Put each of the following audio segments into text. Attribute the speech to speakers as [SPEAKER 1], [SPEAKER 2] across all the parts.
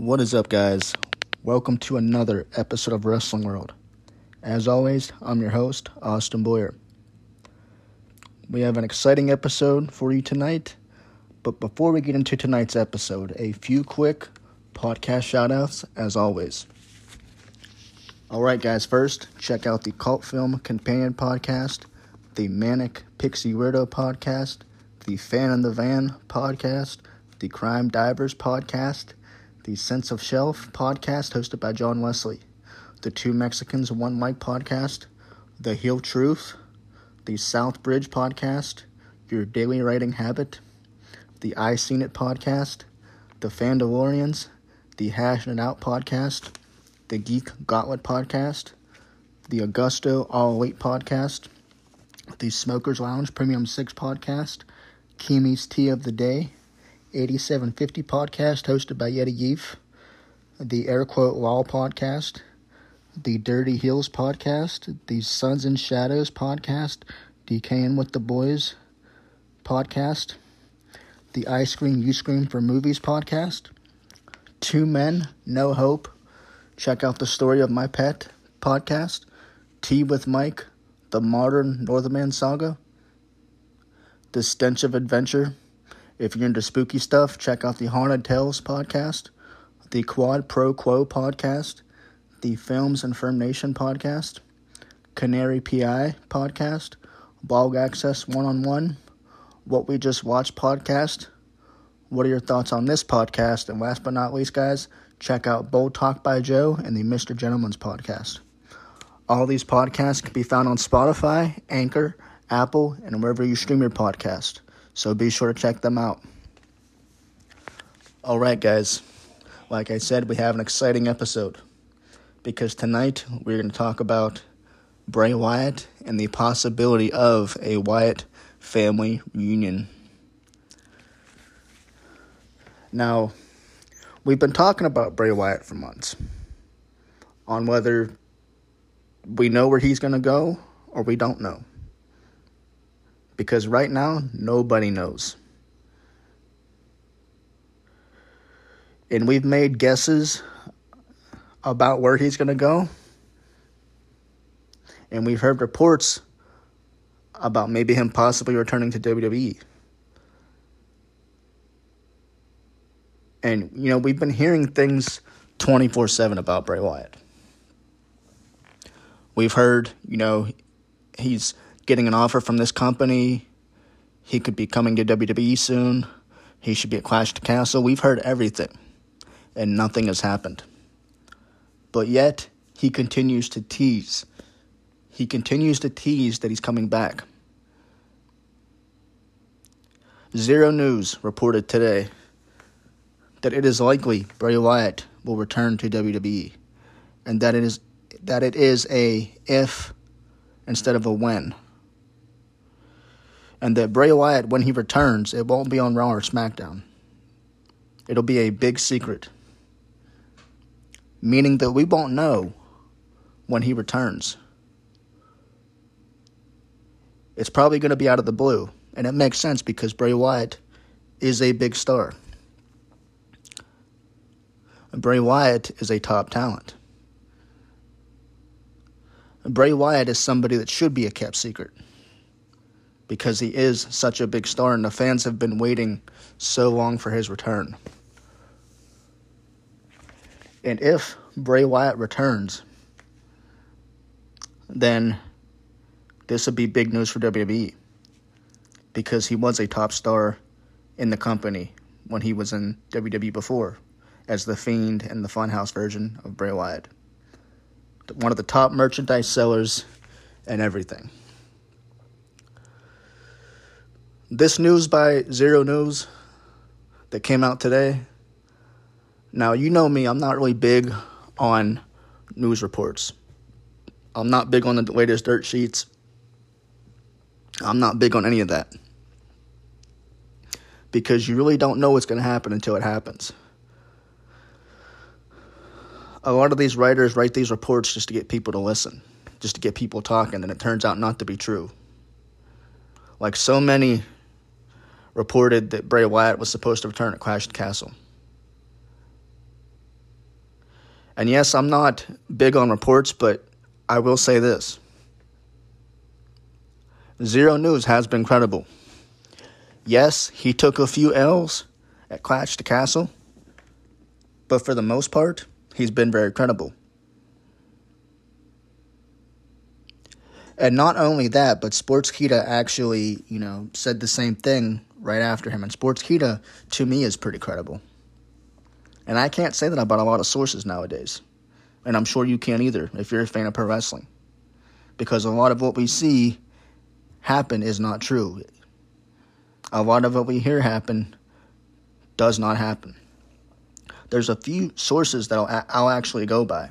[SPEAKER 1] What is up, guys? Welcome to another episode of Wrestling World. As always, I'm your host, Austin Boyer. We have an exciting episode for you tonight, but before we get into tonight's episode, a few quick podcast shoutouts as always. Alright, guys, first, check out the Cult Film Companion podcast, the Manic Pixie Weirdo podcast, the Fan in the Van podcast, the Crime Divers podcast, the Sense of Shelf podcast hosted by John Wesley, the Two Mexicans One Mic podcast, the Heel Truth, the South Bridge podcast, Your Daily Writing Habit, the I Seen It podcast, the Fandalorians, the Hashing It Out podcast, the Geek Gauntlet podcast, the Augusto All Elite podcast, the Smokers Lounge Premium 6 podcast, Kimi's Tea of the Day, 8750 podcast hosted by Yeti Yeef, the Air Quote Law podcast, the Dirty Heels podcast, the Suns and Shadows podcast, DKing with the Boys podcast, the I Scream You Scream for Movies podcast, Two Men, No Hope, check out the story of my pet podcast, Tea with Mike, the Modern Northman Saga, the Stench of Adventure, if you're into spooky stuff, check out the Haunted Tales podcast, the Quad Pro Quo podcast, the Films and Firm Nation podcast, Canary PI podcast, Bog Access One on One, What We Just Watched podcast. What are your thoughts on this podcast? And last but not least, guys, check out Bold Talk by Joe and the Mr. Gentleman's podcast. All these podcasts can be found on Spotify, Anchor, Apple, and wherever you stream your podcast so be sure to check them out. All right, guys. Like I said, we have an exciting episode because tonight we're going to talk about Bray Wyatt and the possibility of a Wyatt family reunion. Now, we've been talking about Bray Wyatt for months on whether we know where he's going to go or we don't know because right now, nobody knows. And we've made guesses about where he's going to go. And we've heard reports about maybe him possibly returning to WWE. And, you know, we've been hearing things 24 7 about Bray Wyatt. We've heard, you know, he's getting an offer from this company. He could be coming to WWE soon. He should be at Clash to Castle. We've heard everything, and nothing has happened. But yet, he continues to tease. He continues to tease that he's coming back. Xero News reported today that it is likely Bray Wyatt will return to WWE, and that it is that it is a if instead of a when and that Bray Wyatt, when he returns, it won't be on Raw or SmackDown. It'll be a big secret, meaning that we won't know when he returns. It's probably going to be out of the blue, and it makes sense because Bray Wyatt is a big star. Bray Wyatt is a top talent. Bray Wyatt is somebody that should be a kept secret because he is such a big star and the fans have been waiting so long for his return. And if Bray Wyatt returns, then this would be big news for WWE because he was a top star in the company when he was in WWE before as the Fiend and the Funhouse version of Bray Wyatt. One of the top merchandise sellers and everything. This news by Xero News that came out today. Now, you know me, I'm not really big on news reports. I'm not big on the latest dirt sheets. I'm not big on any of that. Because you really don't know what's going to happen until it happens. A lot of these writers write these reports just to get people to listen, just to get people talking, and it turns out not to be true. Like so many reported that Bray Wyatt was supposed to return at Clash to Castle. And yes, I'm not big on reports, but I will say this Xero News has been credible. Yes, he took a few L's at Clash to Castle, but for the most part, he's been very credible. And not only that, but Sportskeeda actually, you know, said the same thing right after him. And Sports Sportskeeda, to me, is pretty credible. And I can't say that about a lot of sources nowadays. And I'm sure you can't either if you're a fan of pro wrestling. Because a lot of what we see happen is not true. A lot of what we hear happen does not happen. There's a few sources that I'll, I'll actually go by.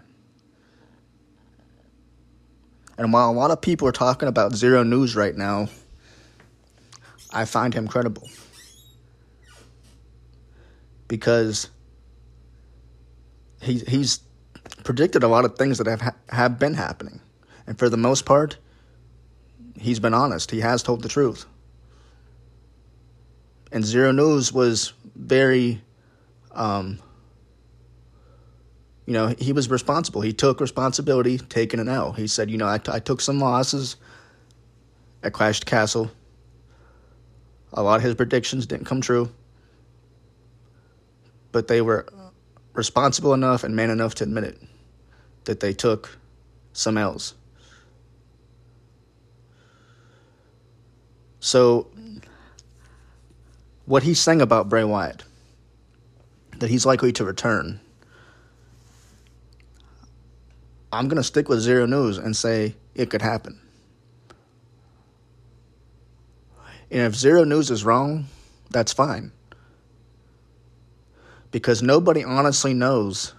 [SPEAKER 1] And while a lot of people are talking about Xero News right now, I find him credible. Because he, he's predicted a lot of things that have have been happening, and for the most part, he's been honest. He has told the truth. And Xero News was very, um, you know, he was responsible. He took responsibility, taking an L. He said, you know, I, t- I took some losses at Clash Castle. A lot of his predictions didn't come true, but they were responsible enough and man enough to admit it that they took some L's. So, what he's saying about Bray Wyatt, that he's likely to return, I'm going to stick with Xero News and say it could happen. And if Xero News is wrong, that's fine because nobody honestly knows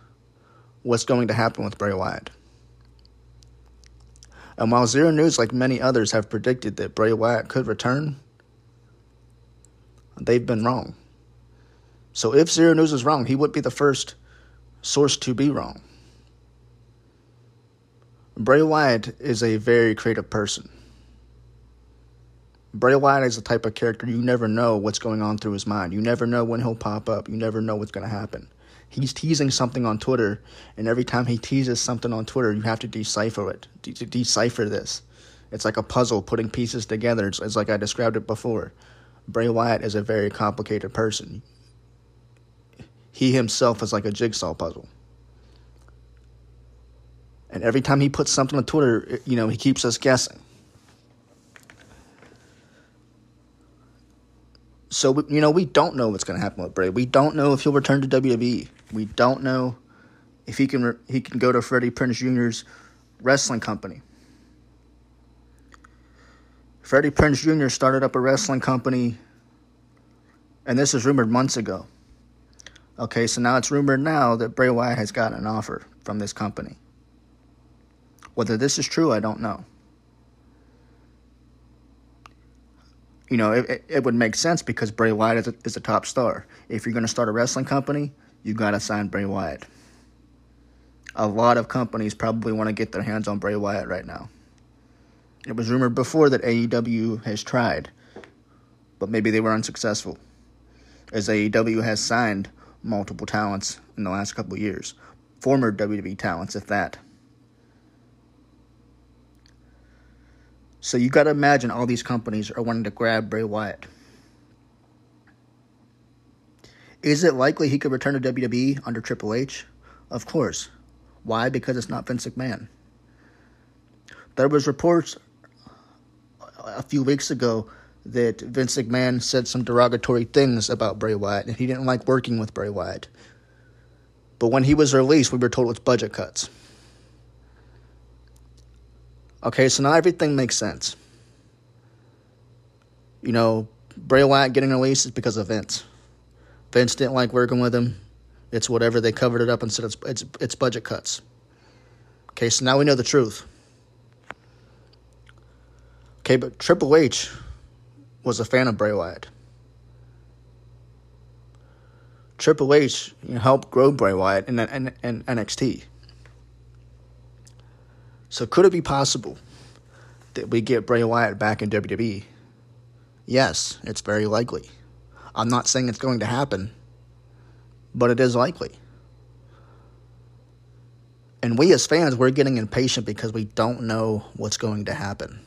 [SPEAKER 1] what's going to happen with Bray Wyatt. And while Xero News, like many others, have predicted that Bray Wyatt could return, they've been wrong. So if Xero News is wrong, he would be the first source to be wrong. Bray Wyatt is a very creative person. Bray Wyatt is the type of character you never know what's going on through his mind. You never know when he'll pop up. You never know what's going to happen. He's teasing something on Twitter, and every time he teases something on Twitter, you have to decipher it. De- to decipher this, it's like a puzzle putting pieces together. It's, it's like I described it before. Bray Wyatt is a very complicated person. He himself is like a jigsaw puzzle. And every time he puts something on Twitter, you know, he keeps us guessing. So you know we don't know what's going to happen with Bray. We don't know if he'll return to WWE. We don't know if he can re- he can go to Freddie Prinze Jr.'s wrestling company. Freddie Prinze Jr. started up a wrestling company, and this is rumored months ago. Okay, so now it's rumored now that Bray Wyatt has gotten an offer from this company. Whether this is true, I don't know. You know, it, it would make sense because Bray Wyatt is a, is a top star. If you're going to start a wrestling company, you got to sign Bray Wyatt. A lot of companies probably want to get their hands on Bray Wyatt right now. It was rumored before that AEW has tried, but maybe they were unsuccessful, as AEW has signed multiple talents in the last couple years, former WWE talents, if that. So you got to imagine all these companies are wanting to grab Bray Wyatt. Is it likely he could return to WWE under Triple H? Of course. Why? Because it's not Vince McMahon. There was reports a few weeks ago that Vince McMahon said some derogatory things about Bray Wyatt and he didn't like working with Bray Wyatt. But when he was released, we were told it's budget cuts. Okay, so now everything makes sense. You know, Bray Wyatt getting released is because of Vince. Vince didn't like working with him. It's whatever they covered it up and said it's it's it's budget cuts. Okay, so now we know the truth. Okay, but Triple H was a fan of Bray Wyatt. Triple H you know, helped grow Bray Wyatt in, in, in NXT. So could it be possible that we get Bray Wyatt back in WWE? Yes, it's very likely. I'm not saying it's going to happen, but it is likely. And we as fans, we're getting impatient because we don't know what's going to happen.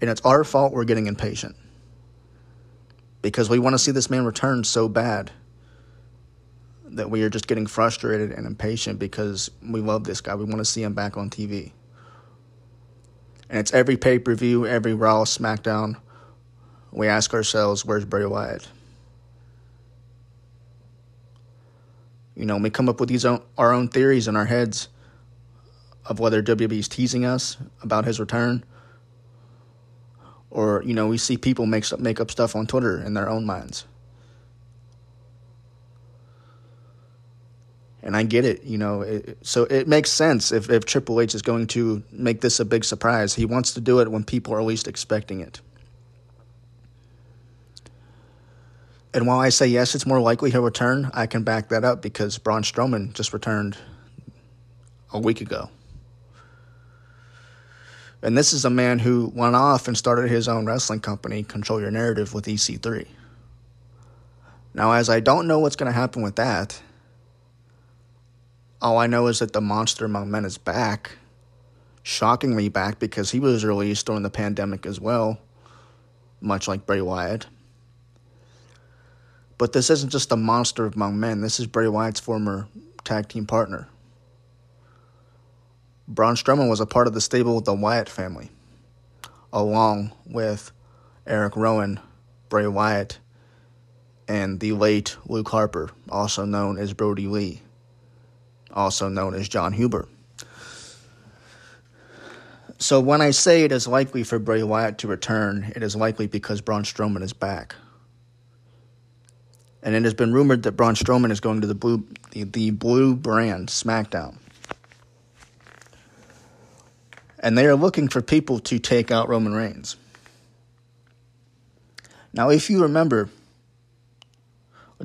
[SPEAKER 1] And it's our fault we're getting impatient. Because we want to see this man return so bad that we are just getting frustrated and impatient because we love this guy. We want to see him back on TV. And it's every pay per view, every Raw, SmackDown. We ask ourselves, where's Bray Wyatt? You know, we come up with these own, our own theories in our heads of whether WWE is teasing us about his return, or you know, we see people make make up stuff on Twitter in their own minds. And I get it, you know. It, so it makes sense if, if Triple H is going to make this a big surprise. He wants to do it when people are least expecting it. And while I say yes, it's more likely he'll return, I can back that up because Braun Strowman just returned a week ago. And this is a man who went off and started his own wrestling company, Control Your Narrative, with EC3. Now, as I don't know what's going to happen with that, all I know is that the monster among men is back. Shockingly back because he was released during the pandemic as well, much like Bray Wyatt. But this isn't just a monster among men. This is Bray Wyatt's former tag team partner. Braun Strowman was a part of the stable with the Wyatt family, along with Eric Rowan, Bray Wyatt, and the late Luke Harper, also known as Brodie Lee, also known as Jon Huber. So when I say it is likely for Bray Wyatt to return, it is likely because Braun Strowman is back and it has been rumored that Braun Strowman is going to the blue the, the blue brand SmackDown. And they are looking for people to take out Roman Reigns. Now, if you remember,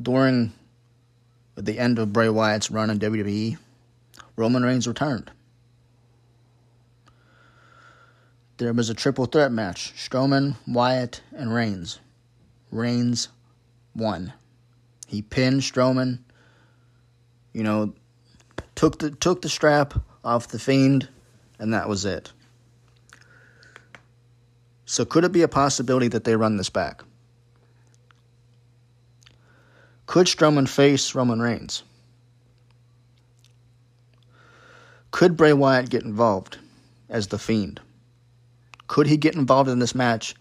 [SPEAKER 1] during the end of Bray Wyatt's run in WWE, Roman Reigns returned. There was a triple threat match Strowman, Wyatt, and Reigns. Reigns won. He pinned Strowman. You know, took the took the strap off the Fiend, and that was it. So could it be a possibility that they run this back? Could Strowman face Roman Reigns? Could Bray Wyatt get involved as the Fiend? Could he get involved in this match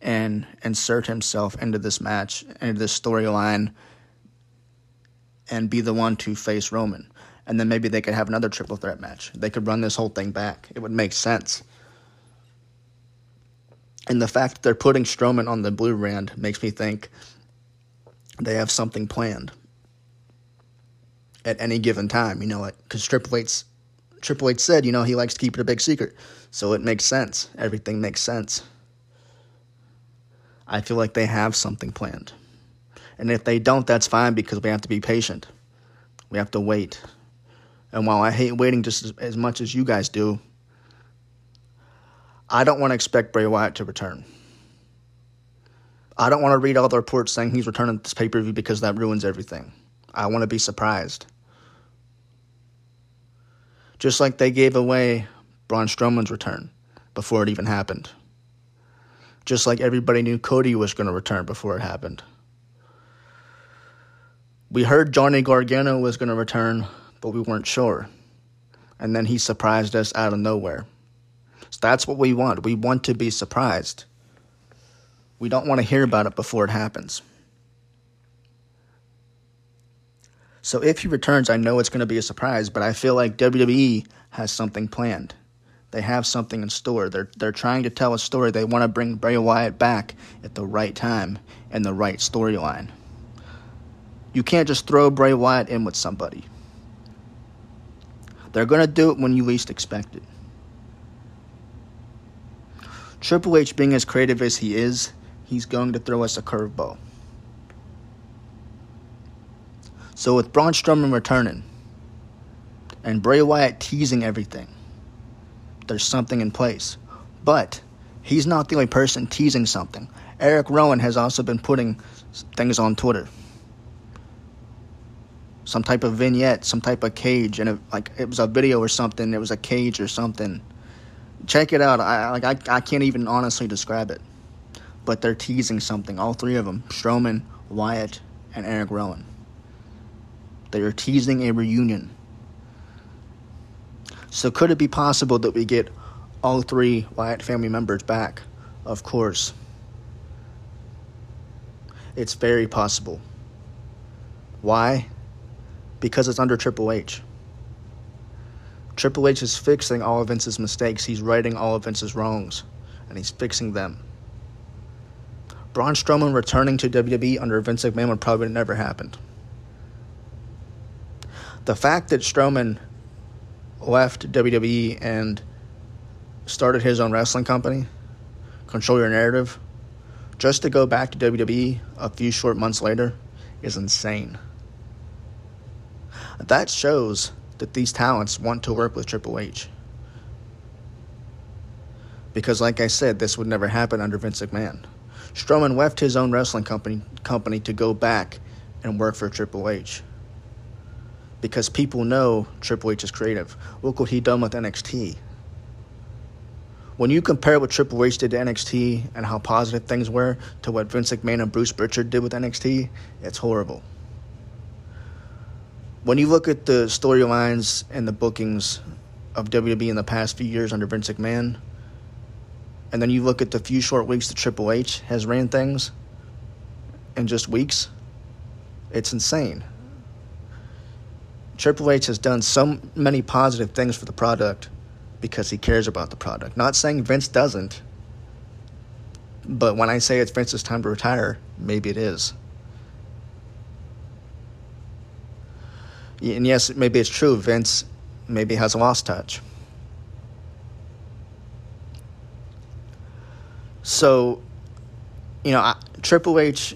[SPEAKER 1] and insert himself into this match, into this storyline, and be the one to face Roman. And then maybe they could have another triple threat match. They could run this whole thing back. It would make sense. And the fact that they're putting Strowman on the blue brand makes me think they have something planned at any given time. You know, like because Triple H, Triple H said, you know, he likes to keep it a big secret, so it makes sense. Everything makes sense. I feel like they have something planned. And if they don't, that's fine because we have to be patient. We have to wait. And while I hate waiting just as, as much as you guys do, I don't want to expect Bray Wyatt to return. I don't want to read all the reports saying he's returning this pay per view because that ruins everything. I want to be surprised. Just like they gave away Braun Strowman's return before it even happened. Just like everybody knew Cody was going to return before it happened We heard Johnny Gargano was going to return, but we weren't sure. And then he surprised us out of nowhere. So that's what we want. We want to be surprised. We don't want to hear about it before it happens. So if he returns, I know it's going to be a surprise, but I feel like WWE has something planned. They have something in store. They're they're trying to tell a story. They want to bring Bray Wyatt back at the right time and the right storyline. You can't just throw Bray Wyatt in with somebody. They're going to do it when you least expect it. Triple H, being as creative as he is, he's going to throw us a curveball. So with Braun Strowman returning and Bray Wyatt teasing everything, there's something in place. But he's not the only person teasing something. Eric Rowan has also been putting things on Twitter. Some type of vignette, some type of cage, and it, like it was a video or something. It was a cage or something. Check it out. I like I, I can't even honestly describe it, but they're teasing something. All three of them: Strowman, Wyatt, and Eric Rowan. They are teasing a reunion. So could it be possible that we get all three Wyatt family members back? Of course. It's very possible. Why? Because it's under Triple H. Triple H is fixing all of Vince's mistakes. He's righting all of Vince's wrongs, and he's fixing them. Braun Strowman returning to WWE under Vince McMahon would probably never happened. The fact that Strowman left WWE and started his own wrestling company, Control Your Narrative, just to go back to WWE a few short months later is insane. That shows that these talents want to work with Triple H. Because, like I said, this would never happen under Vince McMahon. Strowman left his own wrestling company, company to go back and work for Triple H because people know Triple H is creative. Look what he done with NXT. When you compare what Triple H did to NXT and how positive things were to what Vince McMahon and Bruce Pritchard did with NXT, it's horrible. When you look at the storylines and the bookings of WWE in the past few years under Vince McMahon, and then you look at the few short weeks that Triple H has ran things in just weeks, it's insane. Triple H has done so many positive things for the product because he cares about the product. Not saying Vince doesn't, but when I say it's Vince's time to retire, maybe it is. And yes, maybe it's true. Vince maybe has lost touch. So, you know, Triple H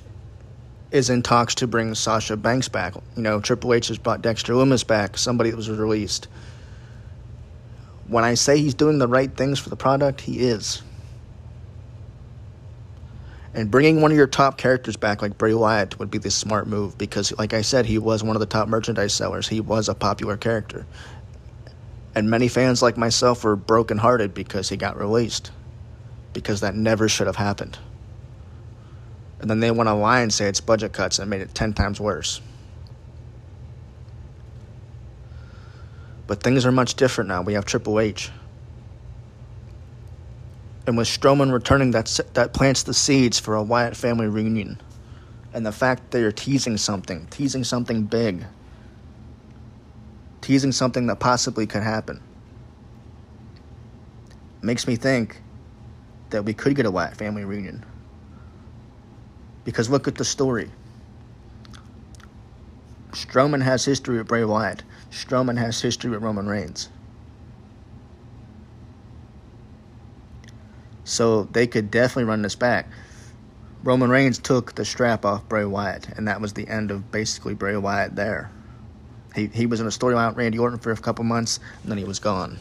[SPEAKER 1] is in talks to bring Sasha Banks back. You know, Triple H has brought Dexter Lumis back, somebody that was released. When I say he's doing the right things for the product, he is. And bringing one of your top characters back, like Bray Wyatt, would be the smart move because, like I said, he was one of the top merchandise sellers. He was a popular character. And many fans, like myself, were brokenhearted because he got released. Because that never should have happened and then they want to lie and say it's budget cuts and made it 10 times worse. But things are much different now. We have Triple H. And with Strowman returning, that, that plants the seeds for a Wyatt family reunion. And the fact that they're teasing something, teasing something big, teasing something that possibly could happen, makes me think that we could get a Wyatt family reunion. Because look at the story. Strowman has history with Bray Wyatt. Strowman has history with Roman Reigns. So they could definitely run this back. Roman Reigns took the strap off Bray Wyatt, and that was the end of basically Bray Wyatt there. He, he was in a storyline with Randy Orton for a couple months, and then he was gone.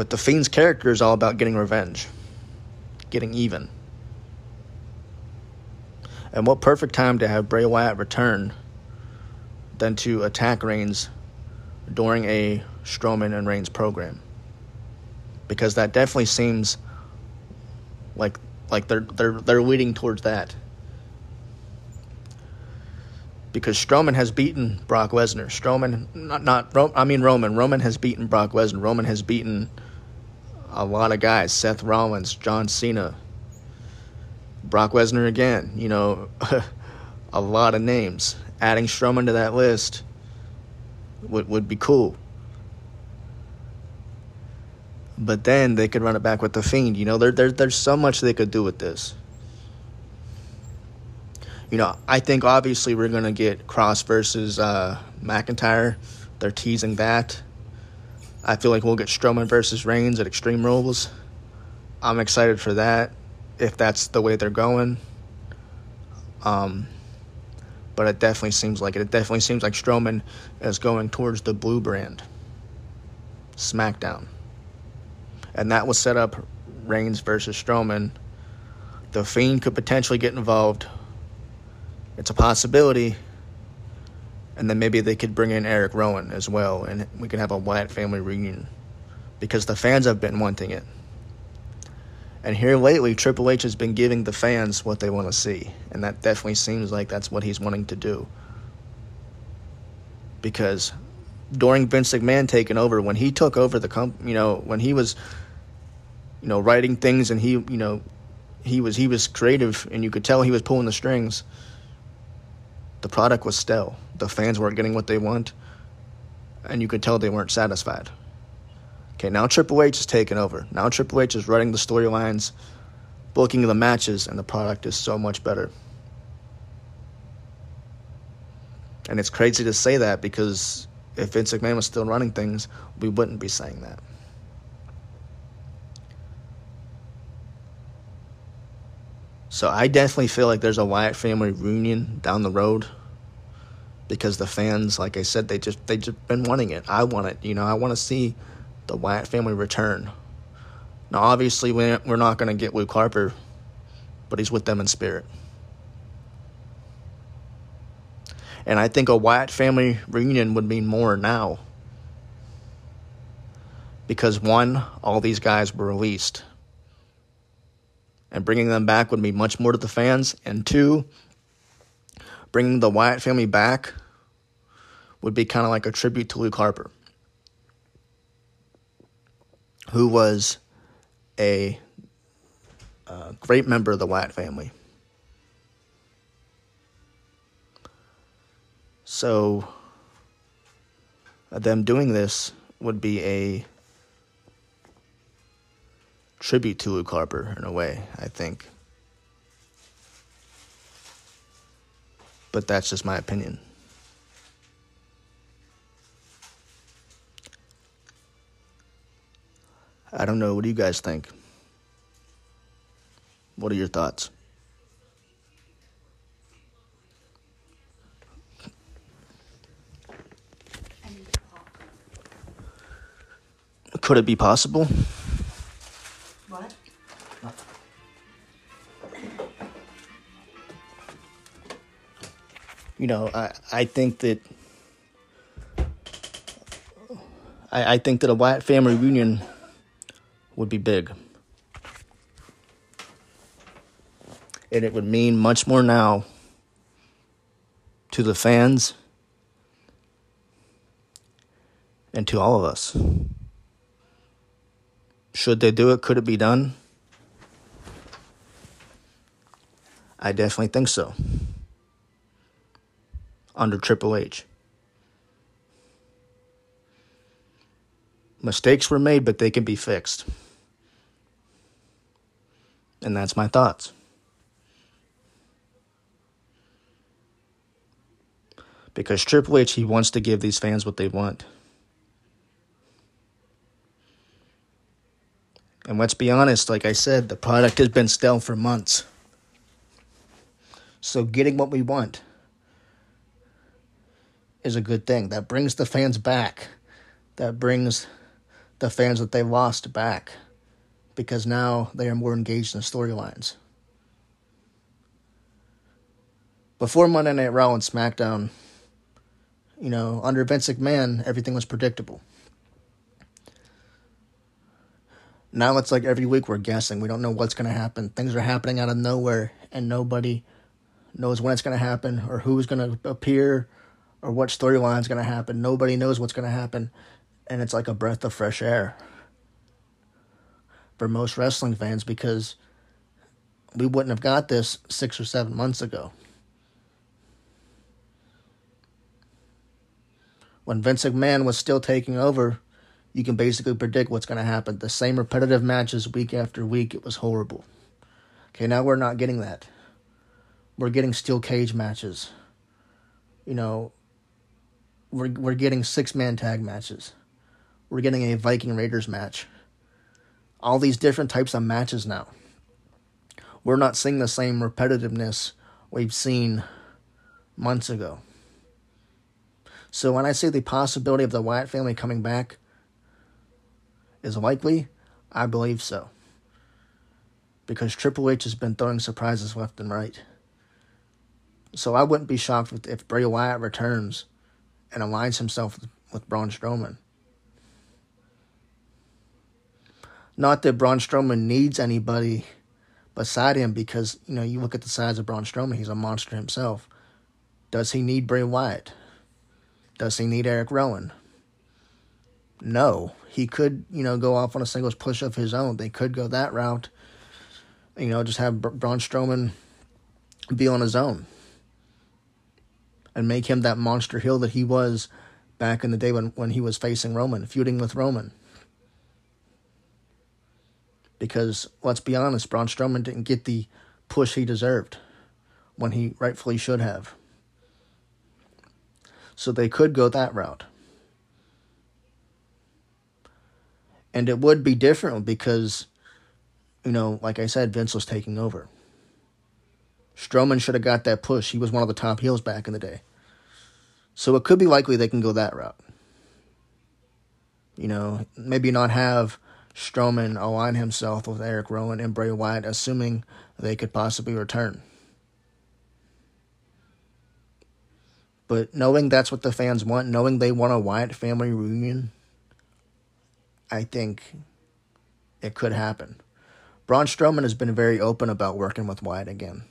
[SPEAKER 1] But The Fiend's character is all about getting revenge getting even. And what perfect time to have Bray Wyatt return than to attack Reigns during a Strowman and Reigns program. Because that definitely seems like like they're they're they're leading towards that. because Strowman has beaten Brock Lesnar. Strowman, not not I mean Roman. Roman has beaten Brock Lesnar. Roman has beaten a lot of guys: Seth Rollins, John Cena, Brock Lesnar again. You know, a lot of names. Adding Strowman to that list would would be cool. But then they could run it back with the Fiend. You know, there, there there's so much they could do with this you know, I think obviously we're going to get Kross versus uh, McIntyre. They're teasing that. I feel like we'll get Strowman versus Reigns at Extreme Rules. I'm excited for that, if that's the way they're going. Um, but it definitely seems like it. It definitely seems like Strowman is going towards the blue brand, SmackDown. And that will set up Reigns versus Strowman. The Fiend could potentially get involved it's a possibility. And then maybe they could bring in Eric Rowan as well, and we could have a Wyatt family reunion because the fans have been wanting it. And here lately, Triple H has been giving the fans what they want to see, and that definitely seems like that's what he's wanting to do. Because during Vince McMahon taking over, when he took over the company, you know, when he was, you know, writing things and he, you know, he was he was creative, and you could tell he was pulling the strings the product was stale. The fans weren't getting what they want, and you could tell they weren't satisfied. Okay, now Triple H is taking over. Now Triple H is running the storylines, booking the matches, and the product is so much better. And it's crazy to say that because if Vince McMahon was still running things, we wouldn't be saying that. So I definitely feel like there's a Wyatt family reunion down the road because the fans, like I said, they just they just been wanting it. I want it. You know, I want to see the Wyatt family return. Now, obviously, we're not going to get Luke Harper, but he's with them in spirit. And I think a Wyatt family reunion would mean more now. Because one, all these guys were released and bringing them back would mean much more to the fans. And two, bringing the Wyatt family back would be kind of like a tribute to Luke Harper, who was a, a great member of the Wyatt family. So, uh, them doing this would be a tribute to Luke Harper in a way, I think. But that's just my opinion. I don't know. What do you guys think? What are your thoughts? Could it be possible? You know, I, I think that I, I think that a Wyatt family reunion would be big. And it would mean much more now to the fans and to all of us. Should they do it? Could it be done? I definitely think so under Triple H. Mistakes were made, but they can be fixed. And that's my thoughts. Because Triple H, he wants to give these fans what they want. And let's be honest, like I said, the product has been stale for months. So getting what we want is a good thing. That brings the fans back. That brings the fans that they lost back because now they are more engaged in storylines. Before Monday Night Raw and SmackDown, you know, under Vince McMahon, everything was predictable. Now it's like every week we're guessing. We don't know what's going to happen. Things are happening out of nowhere, and nobody knows when it's going to happen or who's going to appear or what storyline is going to happen. Nobody knows what's going to happen. And it's like a breath of fresh air for most wrestling fans because we wouldn't have got this six or seven months ago. When Vince McMahon was still taking over, you can basically predict what's going to happen. The same repetitive matches week after week, it was horrible. Okay, now we're not getting that. We're getting steel cage matches. You know, we're we're getting six man tag matches. We're getting a Viking Raiders match. All these different types of matches now. We're not seeing the same repetitiveness we've seen months ago. So when I say the possibility of the Wyatt family coming back is likely, I believe so. Because Triple H has been throwing surprises left and right. So I wouldn't be shocked if Bray Wyatt returns and aligns himself with Braun Strowman. Not that Braun Strowman needs anybody beside him because, you know, you look at the size of Braun Strowman, he's a monster himself. Does he need Bray Wyatt? Does he need Eric Rowan? No. He could, you know, go off on a singles push of his own. They could go that route. You know, just have Braun Strowman be on his own and make him that monster heel that he was back in the day when, when he was facing Roman, feuding with Roman. Because let's be honest, Braun Strowman didn't get the push he deserved when he rightfully should have. So they could go that route. And it would be different because, you know, like I said, Vince was taking over. Strowman should have got that push. He was one of the top heels back in the day. So it could be likely they can go that route. You know, maybe not have Strowman align himself with Eric Rowan and Bray Wyatt, assuming they could possibly return. But knowing that's what the fans want, knowing they want a Wyatt family reunion, I think it could happen. Braun Strowman has been very open about working with Wyatt again.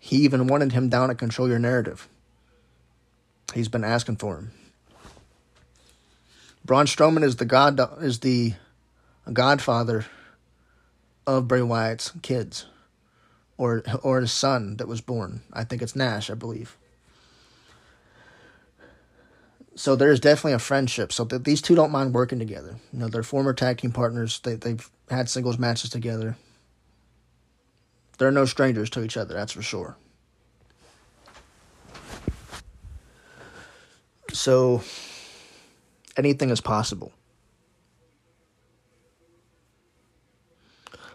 [SPEAKER 1] He even wanted him down to control your narrative. He's been asking for him. Braun Strowman is the god is the godfather of Bray Wyatt's kids, or or his son that was born. I think it's Knash, I believe. So there's definitely a friendship. So that these two don't mind working together. You know, they're former tag team partners. They they've had singles matches together. They're no strangers to each other, that's for sure. So anything is possible.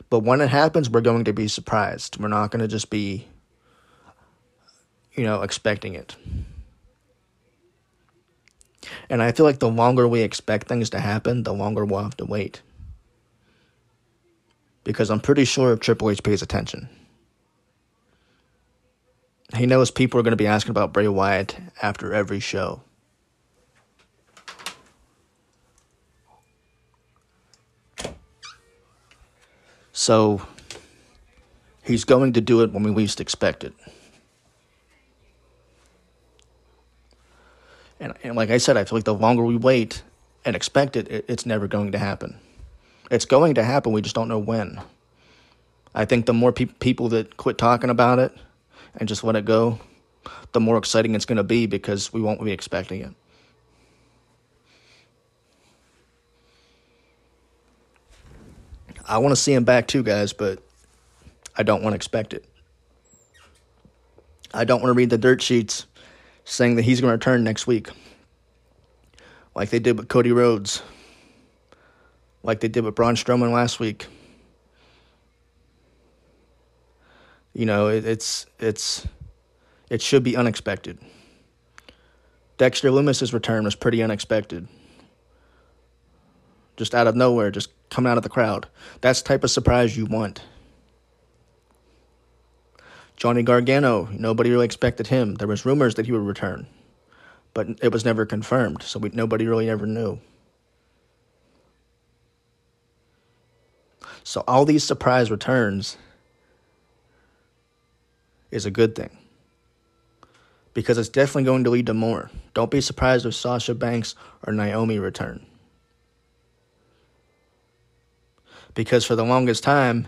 [SPEAKER 1] But when it happens, we're going to be surprised. We're not going to just be, you know, expecting it. And I feel like the longer we expect things to happen, the longer we'll have to wait. Because I'm pretty sure if Triple H pays attention, he knows people are going to be asking about Bray Wyatt after every show. So he's going to do it when we least expect it. And, and like I said, I feel like the longer we wait and expect it, it, it's never going to happen. It's going to happen, we just don't know when. I think the more pe- people that quit talking about it and just let it go, the more exciting it's going to be because we won't be expecting it. I want to see him back too, guys, but I don't want to expect it. I don't want to read the dirt sheets saying that he's going to return next week, like they did with Cody Rhodes, like they did with Braun Strowman last week. You know, it, it's it's it should be unexpected. Dexter Lumis's return was pretty unexpected just out of nowhere, just coming out of the crowd. That's the type of surprise you want. Johnny Gargano, nobody really expected him. There was rumors that he would return, but it was never confirmed, so we, nobody really ever knew. So all these surprise returns, is a good thing. Because it's definitely going to lead to more. Don't be surprised if Sasha Banks or Naomi return. Because for the longest time,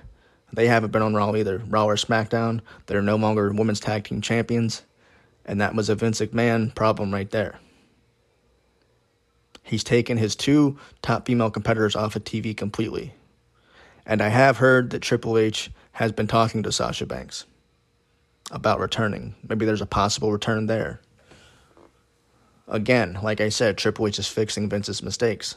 [SPEAKER 1] they haven't been on Raw either. Raw or SmackDown, they're no longer women's tag team champions. And that was a Vince McMahon problem right there. He's taken his two top female competitors off of TV completely. And I have heard that Triple H has been talking to Sasha Banks about returning. Maybe there's a possible return there. Again, like I said, Triple H is fixing Vince's mistakes.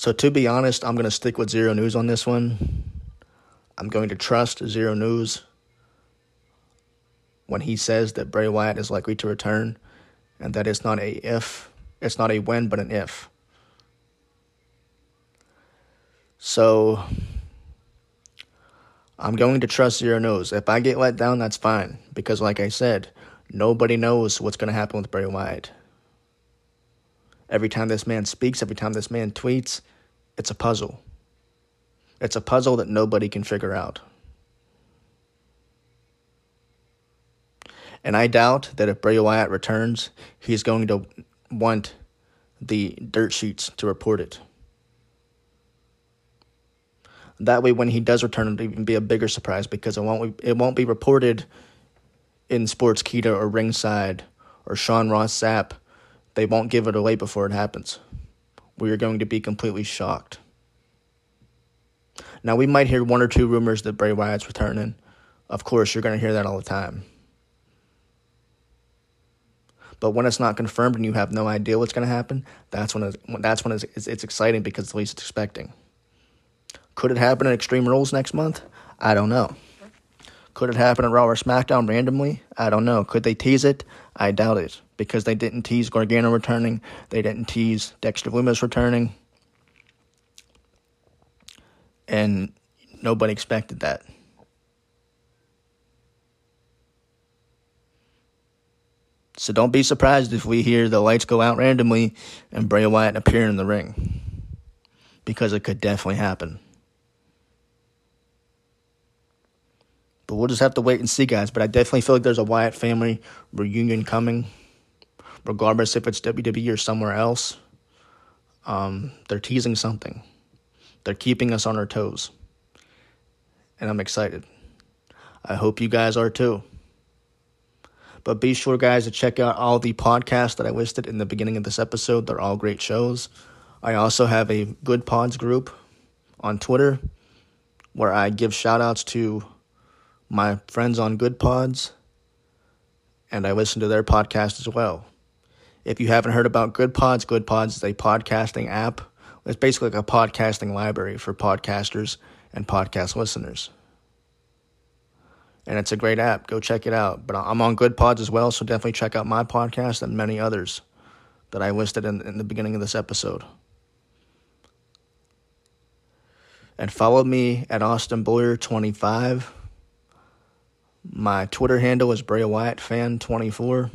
[SPEAKER 1] So, to be honest, I'm going to stick with Xero News on this one. I'm going to trust Xero News when he says that Bray Wyatt is likely to return and that it's not a if, it's not a when, but an if. So I'm going to trust Xero News. If I get let down, that's fine. Because, like I said, nobody knows what's going to happen with Bray Wyatt. Every time this man speaks, every time this man tweets, it's a puzzle. It's a puzzle that nobody can figure out. And I doubt that if Bray Wyatt returns, he's going to want the dirt sheets to report it. That way, when he does return, it'll even be a bigger surprise because it won't it won't be reported in Sportskeeda or Ringside or Sean Ross Sapp. They won't give it away before it happens. We are going to be completely shocked. Now we might hear one or two rumors that Bray Wyatt's returning. Of course, you're going to hear that all the time. But when it's not confirmed and you have no idea what's going to happen, that's when it's, that's when it's, it's, exciting because it's the least expecting. Could it happen in Extreme Rules next month? I don't know. Could it happen at Raw or SmackDown randomly? I don't know. Could they tease it? I doubt it because they didn't tease Gargano returning. They didn't tease Dexter Lumis returning. And nobody expected that. So don't be surprised if we hear the lights go out randomly and Bray Wyatt appear in the ring. Because it could definitely happen. But we'll just have to wait and see, guys. But I definitely feel like there's a Wyatt family reunion coming, regardless if it's WWE or somewhere else. Um, they're teasing something. They're keeping us on our toes. And I'm excited. I hope you guys are too. But be sure, guys, to check out all the podcasts that I listed in the beginning of this episode. They're all great shows. I also have a Good Pods group on Twitter where I give shout outs to my friends on Good Pods, and I listen to their podcast as well. If you haven't heard about Good Pods, Good Pods is a podcasting app. It's basically like a podcasting library for podcasters and podcast listeners. And it's a great app. Go check it out. But I'm on Good Pods as well, so definitely check out my podcast and many others that I listed in, in the beginning of this episode. And follow me at Austin Boyer 25 my Twitter handle is Bray Wyatt Fan 24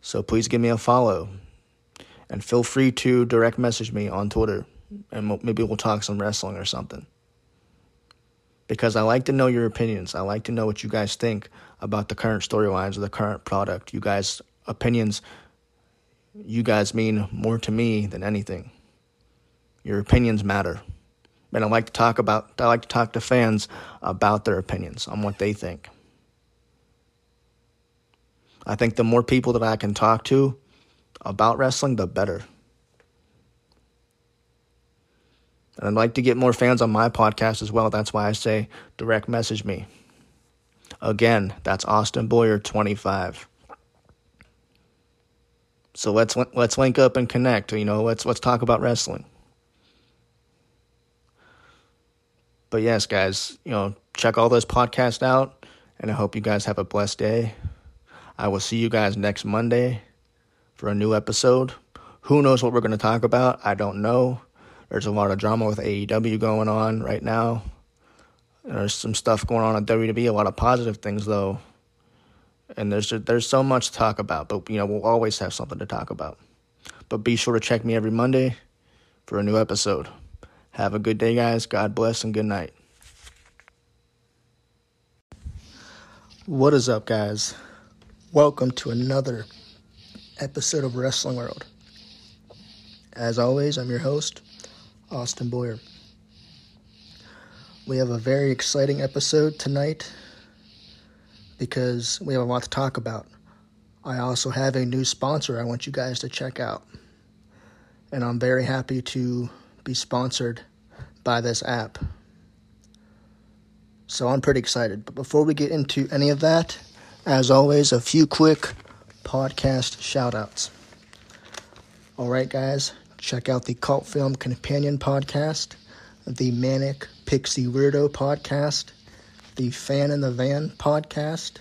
[SPEAKER 1] So please give me a follow. And feel free to direct message me on Twitter. And maybe we'll talk some wrestling or something. Because I like to know your opinions. I like to know what you guys think about the current storylines of the current product. You guys' opinions, you guys mean more to me than anything. Your opinions matter. And I like to talk about I like to talk to fans about their opinions on what they think. I think the more people that I can talk to about wrestling, the better. And I'd like to get more fans on my podcast as well. That's why I say direct message me. Again, that's Austin Boyer 25. So let's let's link up and connect. You know, let's let's talk about wrestling. But yes, guys, you know, check all those podcasts out, and I hope you guys have a blessed day. I will see you guys next Monday for a new episode. Who knows what we're going to talk about? I don't know. There's a lot of drama with AEW going on right now. There's some stuff going on at WWE, a lot of positive things though. And there's there's so much to talk about, but you know, we'll always have something to talk about. But be sure to check me every Monday for a new episode. Have a good day, guys. God bless and good night. What is up, guys? Welcome to another episode of Wrestling World. As always, I'm your host, Austin Boyer. We have a very exciting episode tonight because we have a lot to talk about. I also have a new sponsor I want you guys to check out. And I'm very happy to be sponsored by this app. So I'm pretty excited. But before we get into any of that, as always, a few quick podcast shout outs. All right, guys, check out the Cult Film Companion podcast, the Manic Pixie Weirdo podcast, the Fan in the Van podcast,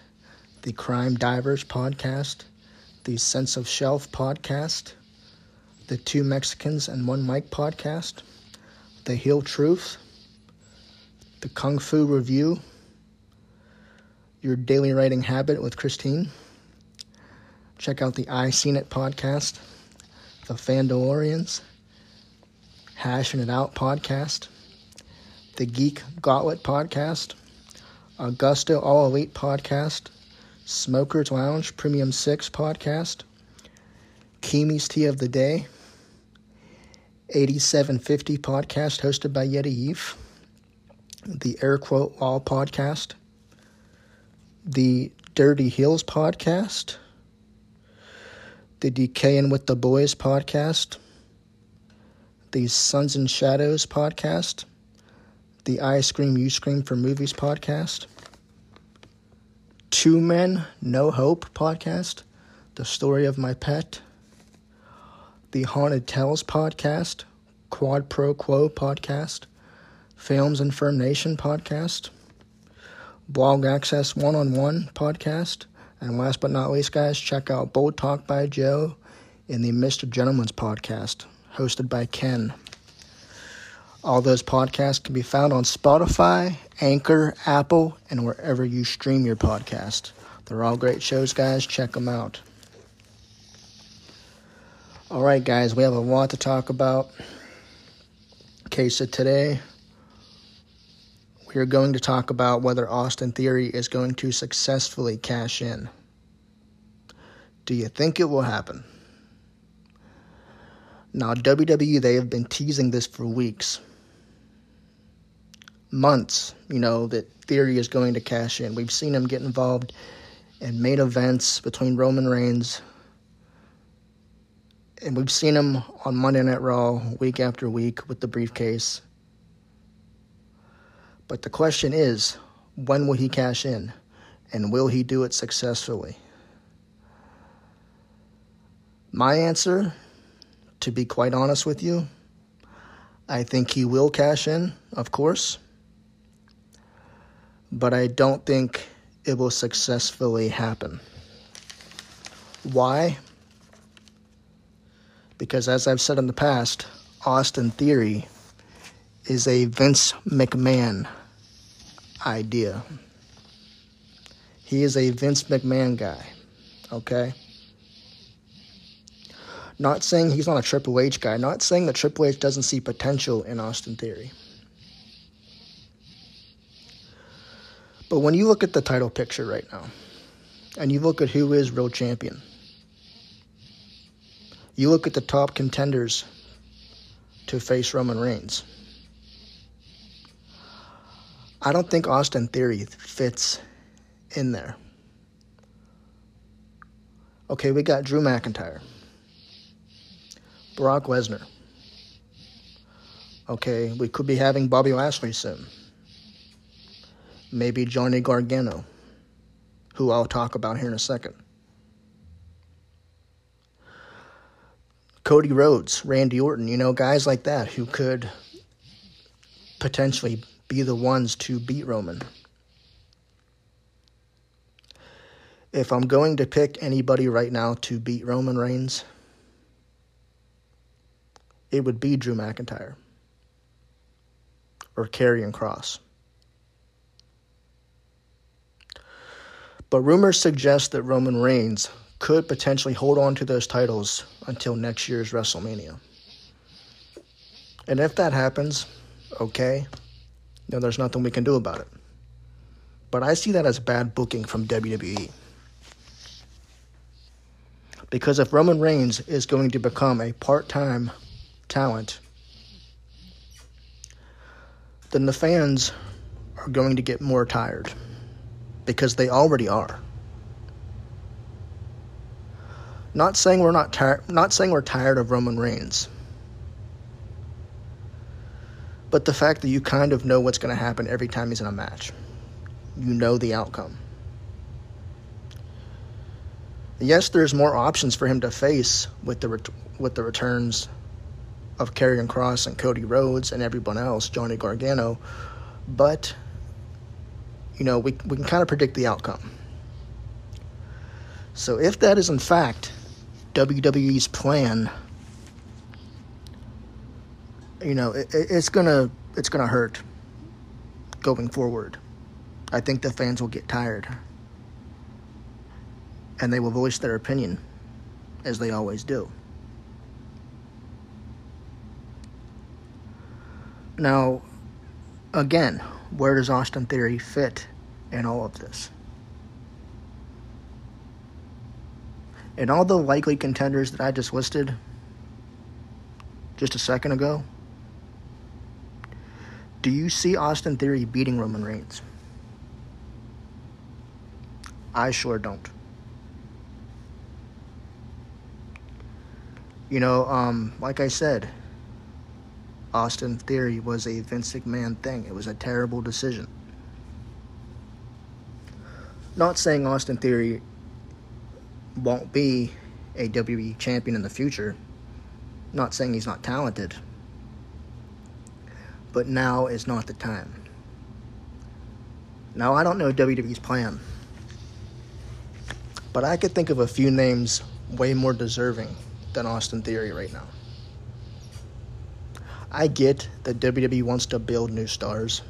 [SPEAKER 1] the Crime Divers podcast, the Sense of Shelf podcast, the Two Mexicans and One Mike podcast, the Heel Truth, the Kung Fu Review, Your Daily Writing Habit with Christine. Check out the I Seen It podcast, the Fandalorians, Hashing It Out podcast, the Geek Gauntlet podcast, Augusta All Elite podcast, Smokers Lounge Premium 6 podcast, Kimi's Tea of the Day, 8750 podcast hosted by Yeti Eve the Air Quote Wall podcast, the Dirty Hills podcast, the Decaying with the Boys podcast, the Sons and Shadows podcast, the I Scream You Scream for Movies podcast, Two Men No Hope podcast, The Story of My Pet, the Haunted Tales podcast, Quad Pro Quo podcast, Films and Firm Nation podcast, Blog Access One on One podcast, and last but not least, guys, check out Bold Talk by Joe in the Mr. Gentleman's podcast, hosted by Ken. All those podcasts can be found on Spotify, Anchor, Apple, and wherever you stream your podcast. They're all great shows, guys. Check them out. All right, guys, we have a lot to talk about. Case of today we are going to talk about whether Austin Theory is going to successfully cash in. Do you think it will happen? Now, WWE, they have been teasing this for weeks, months, you know, that Theory is going to cash in. We've seen him get involved in main events between Roman Reigns, and we've seen him on Monday Night Raw week after week with the briefcase. But the question is, when will he cash in? And will he do it successfully? My answer, to be quite honest with you, I think he will cash in, of course. But I don't think it will successfully happen. Why? Because as I've said in the past, Austin Theory is a Vince McMahon idea. He is a Vince McMahon guy, okay? Not saying he's not a Triple H guy, not saying that Triple H doesn't see potential in Austin Theory. But when you look at the title picture right now, and you look at who is real champion, you look at the top contenders to face Roman Reigns. I don't think Austin Theory fits in there. Okay, we got Drew McIntyre, Brock Lesnar. Okay, we could be having Bobby Lashley soon. Maybe Johnny Gargano, who I'll talk about here in a second. Cody Rhodes, Randy Orton, you know, guys like that who could potentially be the ones to beat Roman. If I'm going to pick anybody right now to beat Roman Reigns, it would be Drew McIntyre or Karrion Kross. But rumors suggest that Roman Reigns could potentially hold on to those titles until next year's WrestleMania. And if that happens, okay, know, there's nothing we can do about it. But I see that as bad booking from WWE. Because if Roman Reigns is going to become a part time talent, then the fans are going to get more tired. Because they already are. Not saying we're not tired not saying we're tired of Roman Reigns. But the fact that you kind of know what's going to happen every time he's in a match. You know the outcome. Yes, there's more options for him to face with the ret- with the returns of Karrion Kross and Cody Rhodes and everyone else, Johnny Gargano, but you know, we we can kind of predict the outcome. So if that is in fact WWE's plan, you know, it, it's gonna it's gonna hurt going forward. I think the fans will get tired, and they will voice their opinion, as they always do. Now, again, where does Austin Theory fit in all of this? And all the likely contenders that I just listed just a second ago, do you see Austin Theory beating Roman Reigns? I sure don't. You know, um, like I said, Austin Theory was a Vince McMahon thing. It was a terrible decision. Not saying Austin Theory won't be a WWE champion in the future. Not saying he's not talented. But now is not the time. Now, I don't know WWE's plan. But I could think of a few names way more deserving than Austin Theory right now. I get that WWE wants to build new stars.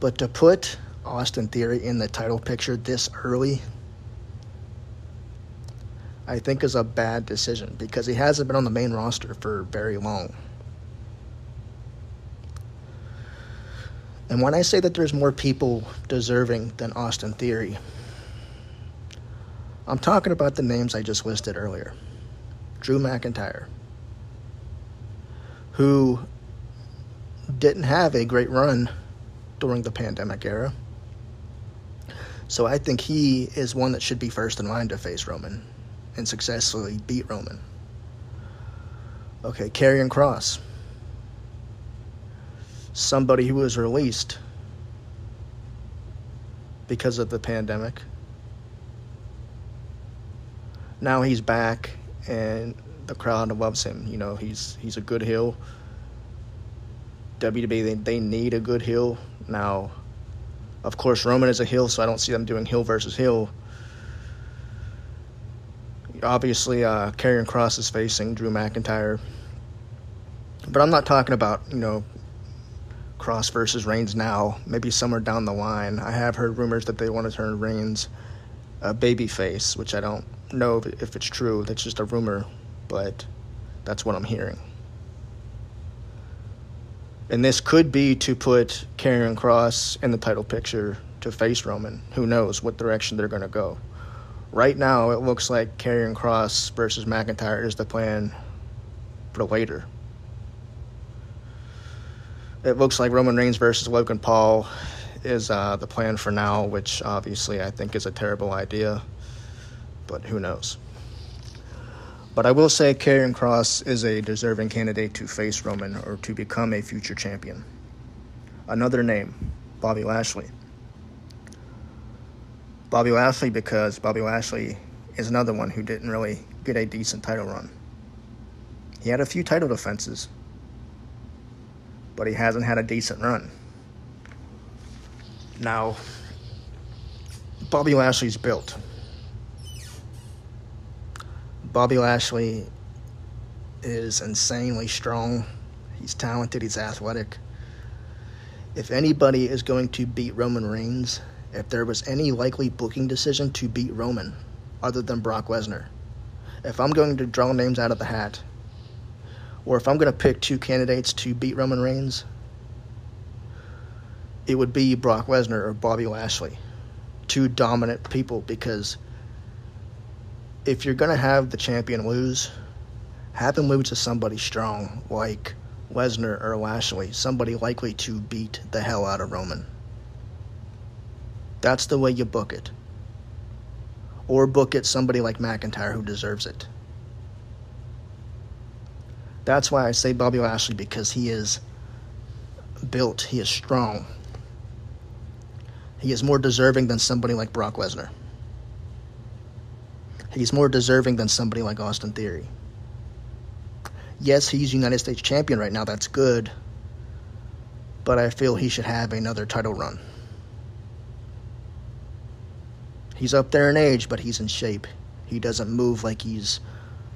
[SPEAKER 1] But to put Austin Theory in the title picture this early I think is a bad decision because he hasn't been on the main roster for very long. And when I say that there's more people deserving than Austin Theory, I'm talking about the names I just listed earlier. Drew McIntyre, who didn't have a great run during the pandemic era. So I think he is one that should be first in line to face Roman and successfully beat Roman. Okay, Karrion Kross. Somebody who was released because of the pandemic. Now he's back and the crowd loves him. You know, he's he's a good heel. WWE they, they need a good heel. Now, of course Roman is a heel, so I don't see them doing heel versus heel obviously uh, Karrion Kross is facing Drew McIntyre, but I'm not talking about you know Kross versus Reigns now. Maybe somewhere down the line, I have heard rumors that they want to turn Reigns a babyface, which I don't know if it's true. That's just a rumor, but that's what I'm hearing. And this could be to put Karrion Kross in the title picture to face Roman. Who knows what direction they're going to go right now it looks like Karrion Kross versus McIntyre is the plan for later. It looks like Roman Reigns versus Logan Paul is uh, the plan for now, which obviously I think is a terrible idea, but who knows. But I will say Karrion Kross is a deserving candidate to face Roman or to become a future champion. Another name, Bobby Lashley. Bobby Lashley because Bobby Lashley is another one who didn't really get a decent title run. He had a few title defenses, but he hasn't had a decent run. Now, Bobby Lashley's built. Bobby Lashley is insanely strong. He's talented, he's athletic. If anybody is going to beat Roman Reigns, if there was any likely booking decision to beat Roman other than Brock Lesnar. If I'm going to draw names out of the hat, or if I'm going to pick two candidates to beat Roman Reigns, it would be Brock Lesnar or Bobby Lashley. Two dominant people because if you're going to have the champion lose, have him lose to somebody strong like Lesnar or Lashley, somebody likely to beat the hell out of Roman. That's the way you book it. Or book it somebody like McIntyre who deserves it. That's why I say Bobby Lashley because he is built, he is strong. He is more deserving than somebody like Brock Lesnar. He's more deserving than somebody like Austin Theory. Yes, he's United States champion right now. That's good. But I feel he should have another title run. He's up there in age, but he's in shape. He doesn't move like he's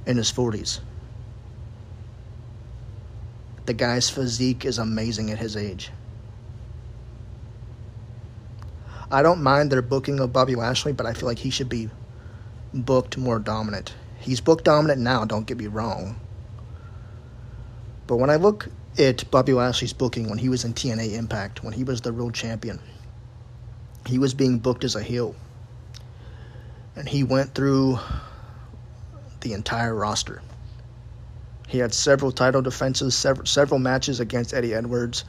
[SPEAKER 1] in his 40s. The guy's physique is amazing at his age. I don't mind their booking of Bobby Lashley, but I feel like he should be booked more dominant. He's booked dominant now, don't get me wrong. But when I look at Bobby Lashley's booking when he was in TNA Impact, when he was the world champion, he was being booked as a heel. And he went through the entire roster. He had several title defenses, several, several matches against Eddie Edwards.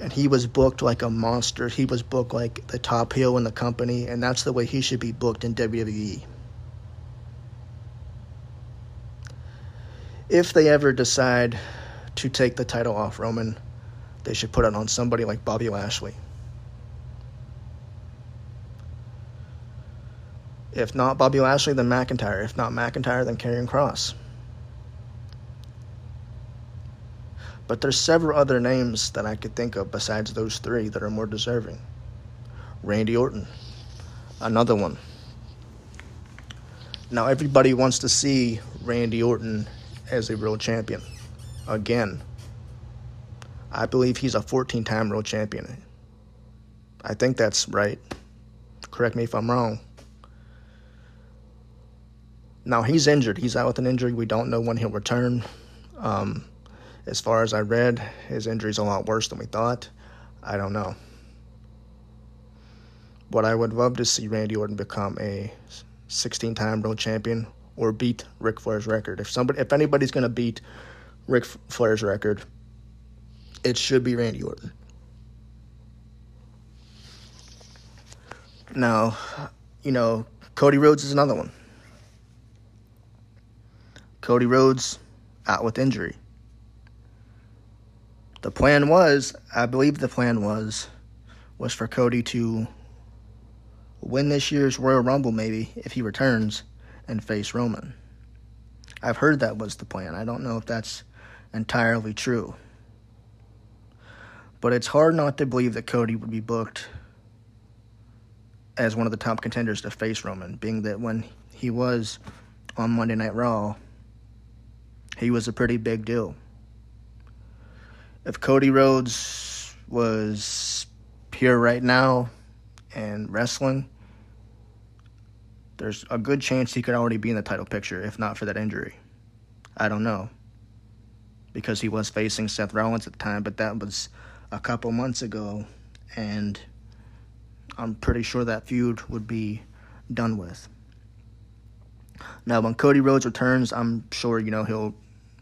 [SPEAKER 1] And he was booked like a monster. He was booked like the top heel in the company, and that's the way he should be booked in WWE. If they ever decide to take the title off Roman, they should put it on somebody like Bobby Lashley. If not Bobby Lashley, then McIntyre. If not McIntyre, then Karrion Kross. But there's several other names that I could think of besides those three that are more deserving. Randy Orton, another one. Now everybody wants to see Randy Orton as a world champion. Again, I believe he's a 14 time world champion. I think that's right. Correct me if I'm wrong. Now he's injured. He's out with an injury. We don't know when he'll return. Um, as far as I read, his injury's a lot worse than we thought. I don't know. But I would love to see Randy Orton become a 16-time world champion or beat Ric Flair's record. If somebody, if anybody's going to beat Ric Flair's record, it should be Randy Orton. Now, you know, Cody Rhodes is another one. Cody Rhodes out with injury the plan was, I believe the plan was, was for Cody to win this year's Royal Rumble, maybe if he returns, and face Roman. I've heard that was the plan. I don't know if that's entirely true. But it's hard not to believe that Cody would be booked as one of the top contenders to face Roman, being that when he was on Monday Night Raw, he was a pretty big deal if Cody Rhodes was here right now and wrestling, there's a good chance he could already be in the title picture, if not for that injury. I don't know. Because he was facing Seth Rollins at the time, but that was a couple months ago, and I'm pretty sure that feud would be done with. Now, when Cody Rhodes returns, I'm sure, you know, he'll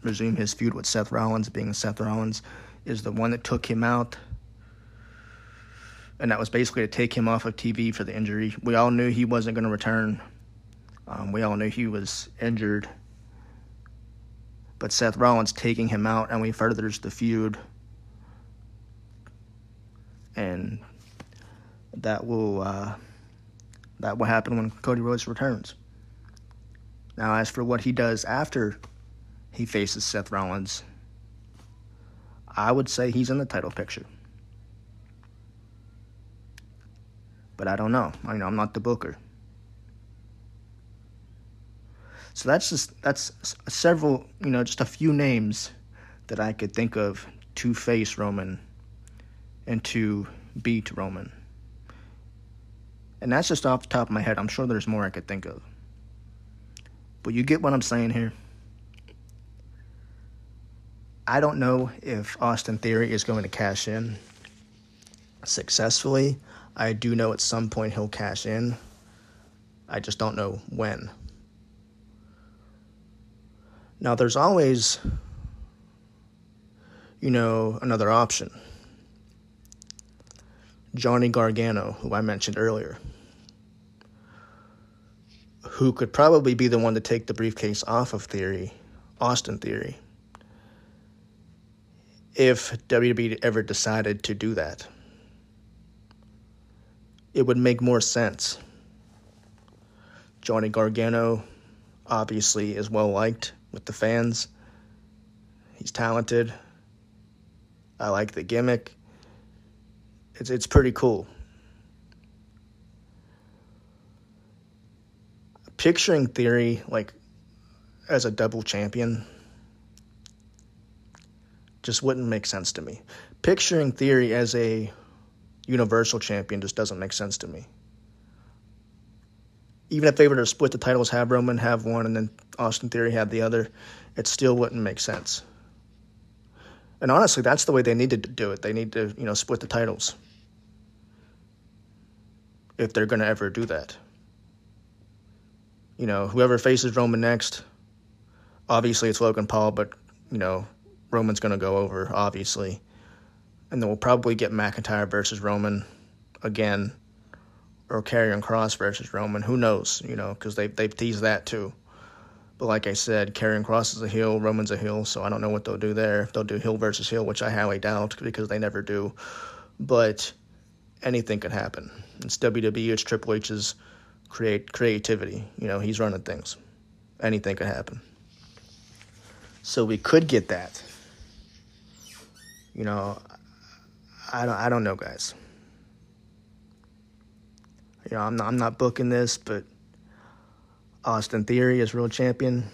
[SPEAKER 1] resume his feud with Seth Rollins, being Seth Rollins is the one that took him out. And that was basically to take him off of TV for the injury. We all knew he wasn't going to return. Um, we all knew he was injured. But Seth Rollins taking him out, and we furthers the feud. And that will uh, that will happen when Cody Rhodes returns. Now, as for what he does after he faces Seth Rollins, I would say he's in the title picture. But I don't know. I know I'm not the booker. So that's just that's several, you know, just a few names that I could think of to face Roman and to beat Roman. And that's just off the top of my head. I'm sure there's more I could think of. But you get what I'm saying here. I don't know if Austin Theory is going to cash in successfully. I do know at some point he'll cash in. I just don't know when. Now, there's always, you know, another option. Johnny Gargano, who I mentioned earlier, who could probably be the one to take the briefcase off of Theory, Austin Theory, if WWE ever decided to do that. It would make more sense. Johnny Gargano obviously is well liked with the fans. He's talented. I like the gimmick. It's it's pretty cool. Picturing Theory like as a double champion just wouldn't make sense to me. Picturing Theory as a universal champion just doesn't make sense to me. Even if they were to split the titles, have Roman have one, and then Austin Theory have the other, it still wouldn't make sense. And honestly, that's the way they needed to do it. They need to, you know, split the titles if they're going to ever do that. You know, whoever faces Roman next, obviously it's Logan Paul, but, you know, Roman's going to go over, obviously. And then we'll probably get McIntyre versus Roman again, or Karrion Kross versus Roman. Who knows, you know, because they, they've teased that too. But like I said, Karrion Kross is a heel, Roman's a heel, so I don't know what they'll do there. They'll do heel versus heel, which I highly doubt because they never do. But anything could happen. It's WWE, it's Triple H's create creativity. You know, he's running things. Anything could happen. So we could get that. You know, I don't I don't know, guys. You know, I'm not, I'm not booking this, but Austin Theory is real champion,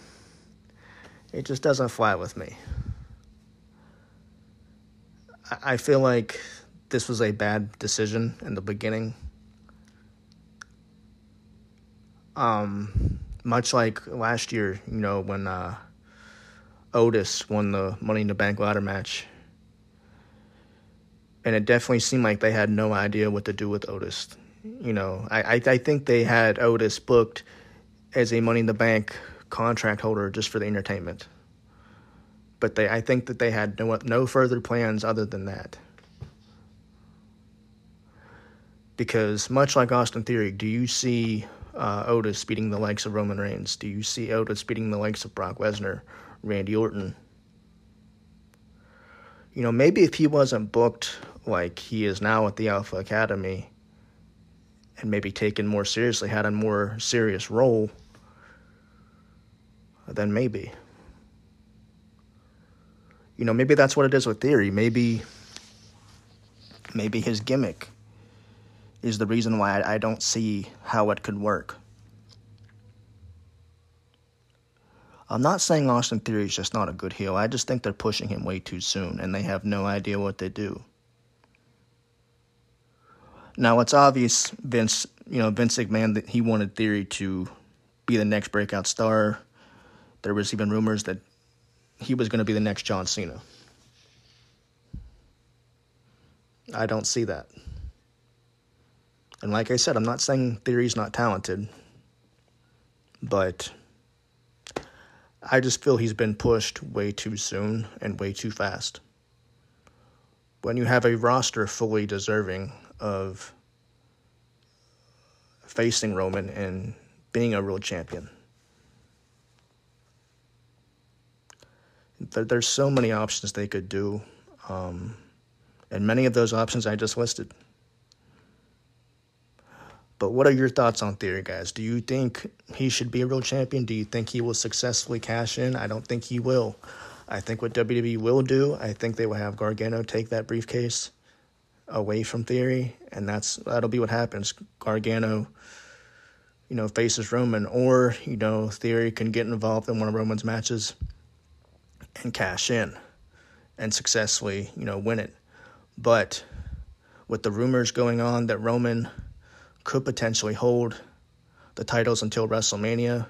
[SPEAKER 1] it just doesn't fly with me. I, feel like this was a bad decision in the beginning. Um, much like last year, you know, when uh, Otis won the Money in the Bank ladder match. And it definitely seemed like they had no idea what to do with Otis. You know, I, I, I think they had Otis booked as a Money in the Bank contract holder just for the entertainment. But they, I think that they had no, no further plans other than that. Because much like Austin Theory, do you see uh, Otis beating the likes of Roman Reigns? Do you see Otis beating the likes of Brock Lesnar, Randy Orton? You know, maybe if he wasn't booked like he is now at the Alpha Academy and maybe taken more seriously, had a more serious role, then maybe. You know, maybe that's what it is with Theory. Maybe maybe his gimmick is the reason why I, I don't see how it could work. I'm not saying Austin Theory is just not a good heel. I just think they're pushing him way too soon, and they have no idea what they do. Now it's obvious Vince, you know, Vince McMahon that he wanted Theory to be the next breakout star. There was even rumors that he was going to be the next John Cena. I don't see that. And like I said, I'm not saying Theory's not talented, but I just feel he's been pushed way too soon and way too fast. When you have a roster fully deserving of facing Roman and being a real champion. There's so many options they could do, um, and many of those options I just listed. But what are your thoughts on Theory, guys? Do you think he should be a real champion? Do you think he will successfully cash in? I don't think he will. I think what WWE will do, I think they will have Gargano take that briefcase away from Theory, and that's that'll be what happens. Gargano, you know, faces Roman, or you know, Theory can get involved in one of Roman's matches and cash in and successfully, you know, win it. But with the rumors going on that Roman could potentially hold the titles until WrestleMania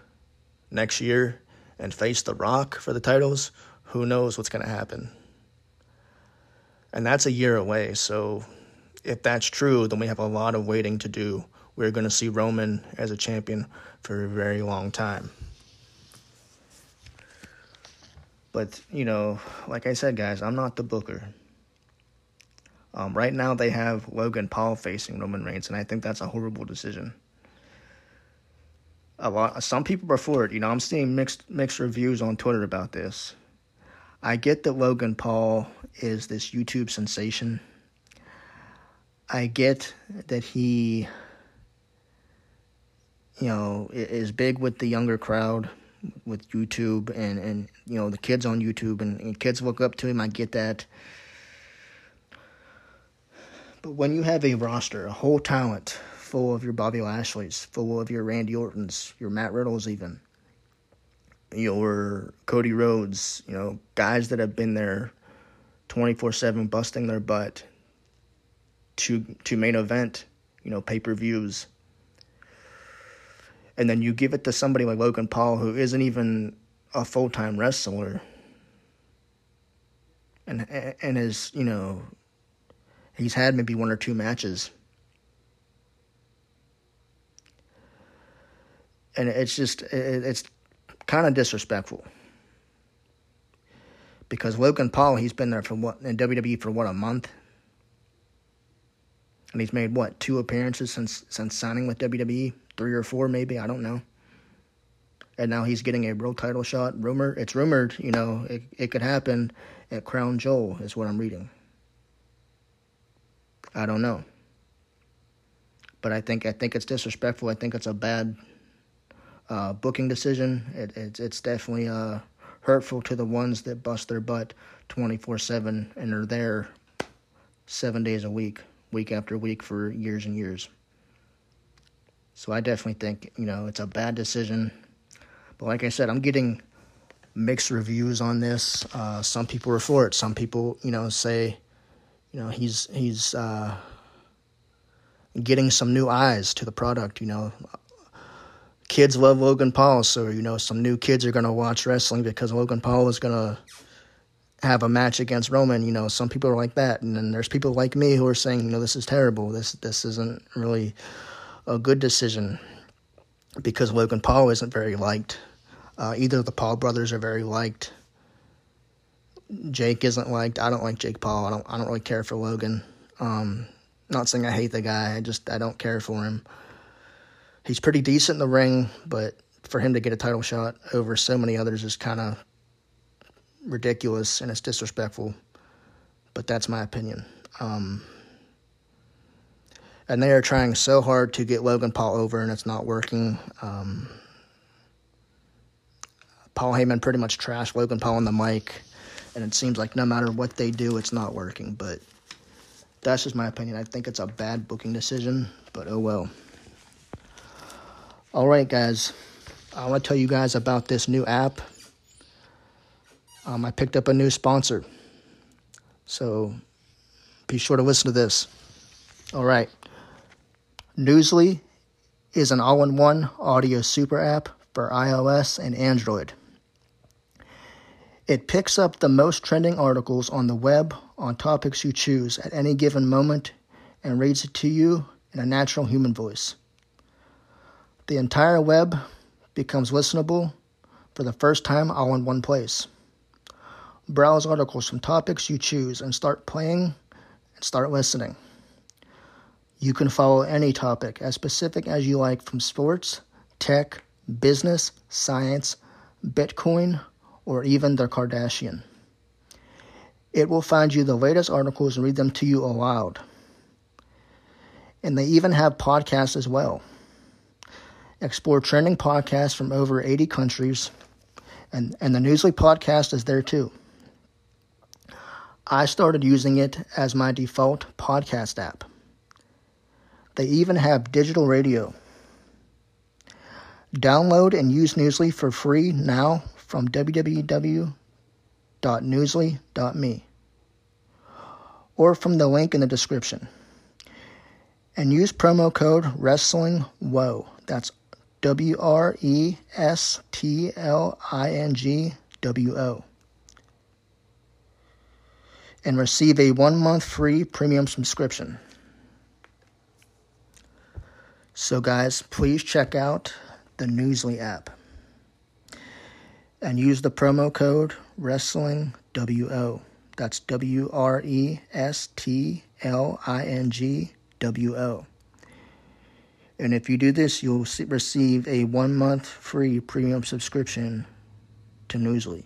[SPEAKER 1] next year and face The Rock for the titles, who knows what's going to happen. And that's a year away, so if that's true, then we have a lot of waiting to do. We're going to see Roman as a champion for a very long time. But, you know, like I said, guys, I'm not the booker. Um, right now, they have Logan Paul facing Roman Reigns, and I think that's a horrible decision. A lot, some people are for it. You know, I'm seeing mixed mixed reviews on Twitter about this. I get that Logan Paul is this YouTube sensation. I get that he, you know, is big with the younger crowd, with YouTube, and and you know the kids on YouTube, and, and kids look up to him. I get that. But when you have a roster, a whole talent full of your Bobby Lashley's, full of your Randy Orton's, your Matt Riddles, even your Cody Rhodes, you know, guys that have been there 24/7 busting their butt to to main event, you know, pay-per-views. And then you give it to somebody like Logan Paul who isn't even a full-time wrestler. And and is, you know, he's had maybe one or two matches. And it's just it's kind of disrespectful. Because Logan Paul, he's been there for what in WWE for what a month, and he's made what two appearances since since signing with WWE, three or four maybe, I don't know. And now he's getting a world title shot. Rumor, it's rumored, you know, it it could happen at Crown Jewel, is what I'm reading. I don't know, but I think I think it's disrespectful. I think it's a bad uh, booking decision. It, it, it's definitely uh, hurtful to the ones that bust their butt 24 7 and are there seven days a week, week after week for years and years. So I definitely think, you know, it's a bad decision. But like I said, I'm getting mixed reviews on this. Uh, some people are for it. Some people, you know, say, you know, he's he's uh, getting some new eyes to the product. You know, kids love Logan Paul, so you know some new kids are gonna watch wrestling because Logan Paul is gonna have a match against Roman. You know, some people are like that, and then there's people like me who are saying, you know, this is terrible. This this isn't really a good decision because Logan Paul isn't very liked. Uh, either the Paul brothers are very liked. Jake isn't liked. I don't like Jake Paul. I don't. I don't really care for Logan. Um, not saying I hate the guy. I just I don't care for him he's pretty decent in the ring, but for him to get a title shot over so many others is kind of ridiculous and it's disrespectful. But that's my opinion. Um, and they are trying so hard to get Logan Paul over, and it's not working. Um, Paul Heyman pretty much trashed Logan Paul on the mic, and it seems like no matter what they do, it's not working. But that's just my opinion. I think it's a bad booking decision, but oh well. All right, guys. I want to tell you guys about this new app. Um, I picked up a new sponsor. So be sure to listen to this. All right. Newsly is an all in one audio super app for iOS and Android. It picks up the most trending articles on the web on topics you choose at any given moment and reads it to you in a natural human voice. The entire web becomes listenable for the first time all in one place. Browse articles from topics you choose and start playing and start listening. You can follow any topic as specific as you like from sports, tech, business, science, Bitcoin, or even the Kardashian. It will find you the latest articles and read them to you aloud. And they even have podcasts as well explore trending podcasts from over 80 countries, and, and the Newsly podcast is there too. I started using it as my default podcast app. They even have digital radio. Download and use Newsly for free now from www.newsly.me or from the link in the description. And use promo code WrestlingWO. That's W R E S T L I N G W O. And receive a one month free premium subscription. So, guys, please check out the Newsly app and use the promo code WrestlingWO. That's W R E S T L I N G W O. And if you do this, you'll receive a one month free premium subscription to Newsly.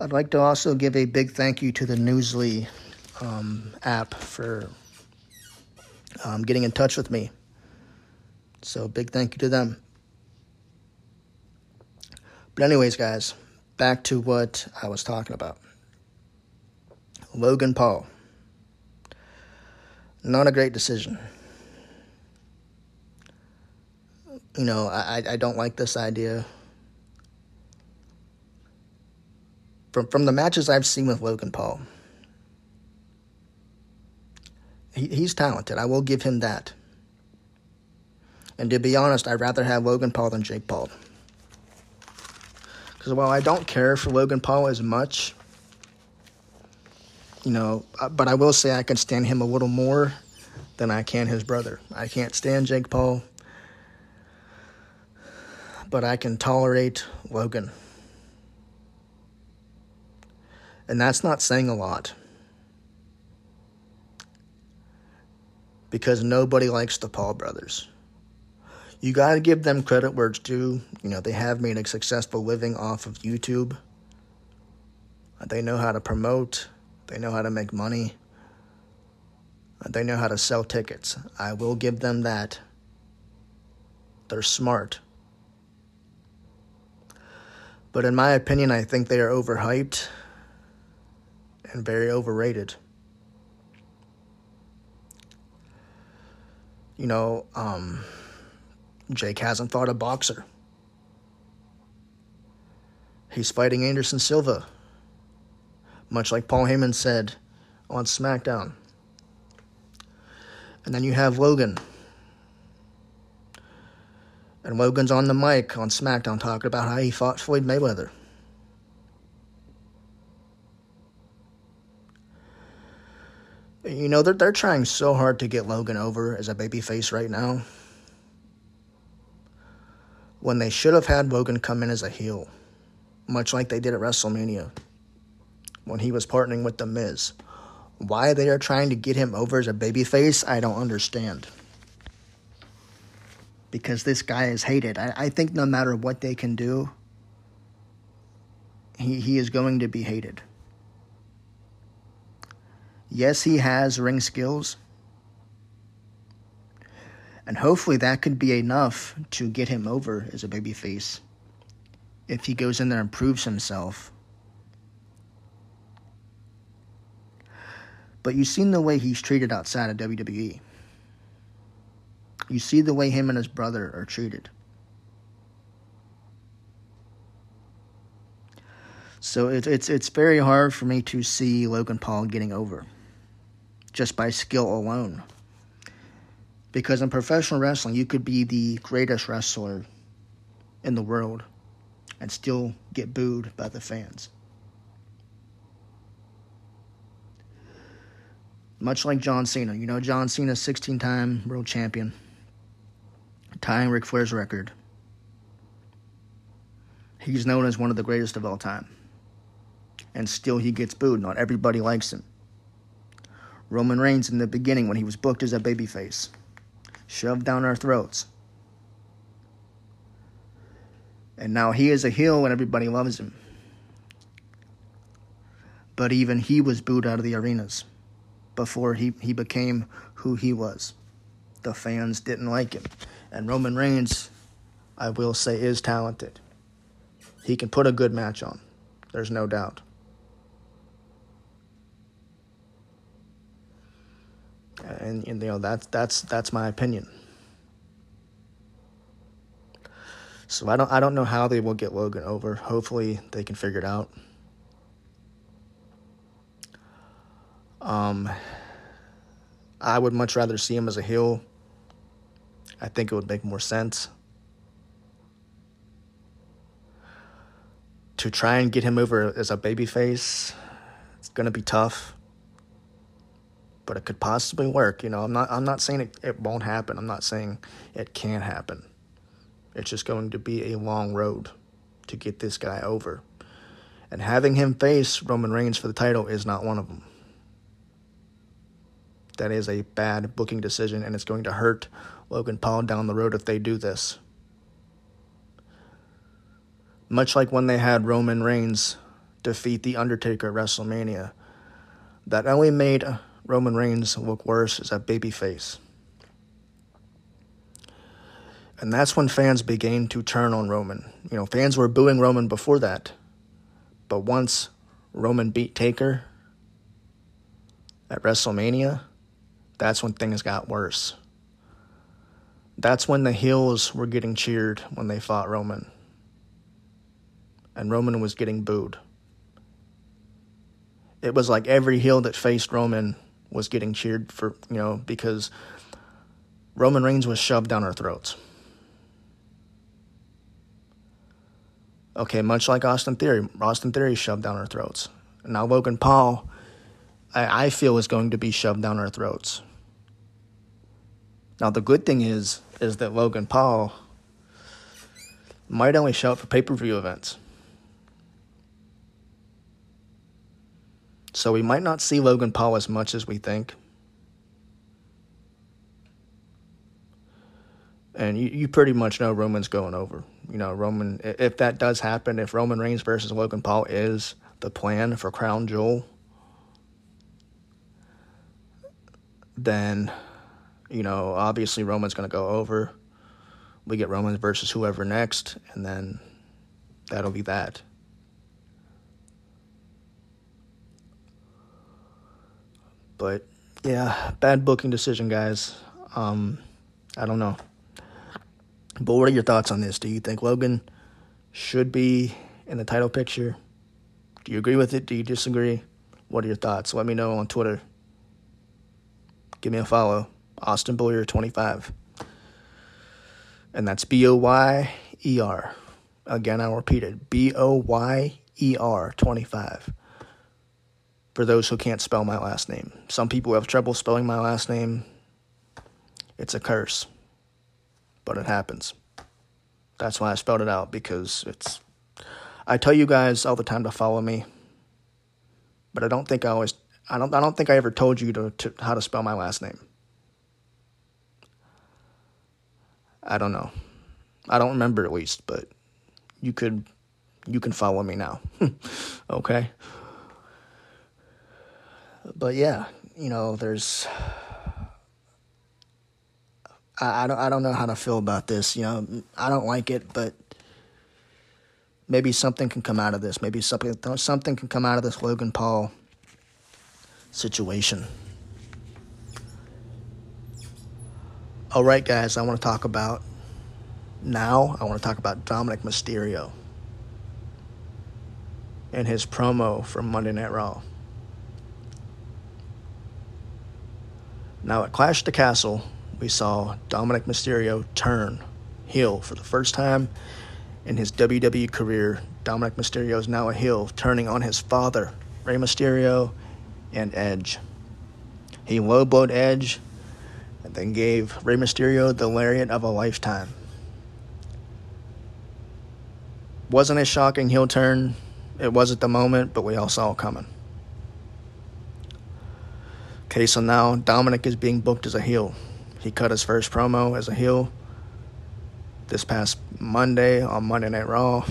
[SPEAKER 1] I'd like to also give a big thank you to the Newsly um, app for um, getting in touch with me. So, big thank you to them. But, anyways, guys, back to what I was talking about Logan Paul. Not a great decision. You know, I, I don't like this idea. From, from the matches I've seen with Logan Paul, he, he's talented. I will give him that. And to be honest, I'd rather have Logan Paul than Jake Paul. Because while I don't care for Logan Paul as much, you know, uh, but I will say I can stand him a little more than I can his brother. I can't stand Jake Paul, but I can tolerate Logan. And that's not saying a lot. Because nobody likes the Paul brothers you got to give them credit where it's due. You know, they have made a successful living off of YouTube. They know how to promote, they know how to make money, they know how to sell tickets. I will give them that. They're smart. But in my opinion, I think they are overhyped and very overrated. You know, um, Jake hasn't fought a boxer. He's fighting Anderson Silva, much like Paul Heyman said on SmackDown. And then you have Logan. And Logan's on the mic on SmackDown talking about how he fought Floyd Mayweather. You know, they're, they're trying so hard to get Logan over as a babyface right now when they should have had Logan come in as a heel, much like they did at WrestleMania when he was partnering with The Miz. Why they are trying to get him over as a babyface, I don't understand. Because this guy is hated. I, I think no matter what they can do, he, he is going to be hated. Yes, he has ring skills. And hopefully that could be enough to get him over as a babyface if he goes in there and proves himself. But you've seen the way he's treated outside of WWE. You see the way him and his brother are treated. So it, it's it's very hard for me to see Logan Paul getting over just by skill alone. Because in professional wrestling, you could be the greatest wrestler in the world and still get booed by the fans. Much like John Cena. You know, John Cena, 16 time world champion, tying Ric Flair's record. He's known as one of the greatest of all time. And still he gets booed. Not everybody likes him. Roman Reigns in the beginning when he was booked as a babyface shoved down our throats. And now he is a heel and everybody loves him. But even he was booed out of the arenas before he, he became who he was. The fans didn't like him. And Roman Reigns, I will say, is talented. He can put a good match on. There's no doubt. and, and you know that's that's that's my opinion. So I don't I don't know how they will get Logan over. Hopefully they can figure it out. Um, I would much rather see him as a heel. I think it would make more sense. To try and get him over as a babyface, it's gonna be tough but it could possibly work. You know, I'm not I'm not saying it, it won't happen. I'm not saying it can't happen. It's just going to be a long road to get this guy over. And having him face Roman Reigns for the title is not one of them. That is a bad booking decision, and it's going to hurt Logan Paul down the road if they do this. Much like when they had Roman Reigns defeat The Undertaker at WrestleMania, that only made Roman Reigns look worse as a babyface. And that's when fans began to turn on Roman. You know, fans were booing Roman before that. But once Roman beat Taker at WrestleMania, that's when things got worse. That's when the heels were getting cheered when they fought Roman. And Roman was getting booed. It was like every heel that faced Roman was getting cheered for, you know, because Roman Reigns was shoved down our throats. Okay, much like Austin Theory, Austin Theory shoved down our throats. Now Logan Paul, I, I feel is going to be shoved down our throats. Now the good thing is, is that Logan Paul might only show up for pay per view events. So we might not see Logan Paul as much as we think. And you, you pretty much know Roman's going over. You know, Roman, if that does happen, if Roman Reigns versus Logan Paul is the plan for Crown Jewel, then, you know, obviously Roman's going to go over. We get Roman versus whoever next, and then that'll be that. But yeah, bad booking decision, guys. Um, I don't know. But what are your thoughts on this? Do you think Logan should be in the title picture? Do you agree with it? Do you disagree? What are your thoughts? Let me know on Twitter. Give me a follow. Austin Boyer 25. And that's B O Y E R. Again, I'll repeat it B O Y E R 25 for those who can't spell my last name. Some people have trouble spelling my last name. It's a curse, but it happens. That's why I spelled it out because it's. I tell you guys all the time to follow me, but I don't think I always. I don't. I don't think I ever told you to, to how to spell my last name. I don't know. I don't remember at least, but you could. You can follow me now. okay but yeah, you know, there's. I, I don't I don't know how to feel about this. You know, I don't like it, but maybe something can come out of this. Maybe something something can come out of this Logan Paul situation. All right, guys, I want to talk about now. I want to talk about Dominic Mysterio and his promo from Monday Night Raw. Now at Clash the Castle, we saw Dominic Mysterio turn heel for the first time in his WWE career. Dominic Mysterio is now a heel, turning on his father, Rey Mysterio, and Edge. He low blowed Edge and then gave Rey Mysterio the lariat of a lifetime. Wasn't a shocking heel turn. It was at the moment, but we all saw it coming. Okay, so now Dominic is being booked as a heel. He cut his first promo as a heel this past Monday on Monday Night Raw.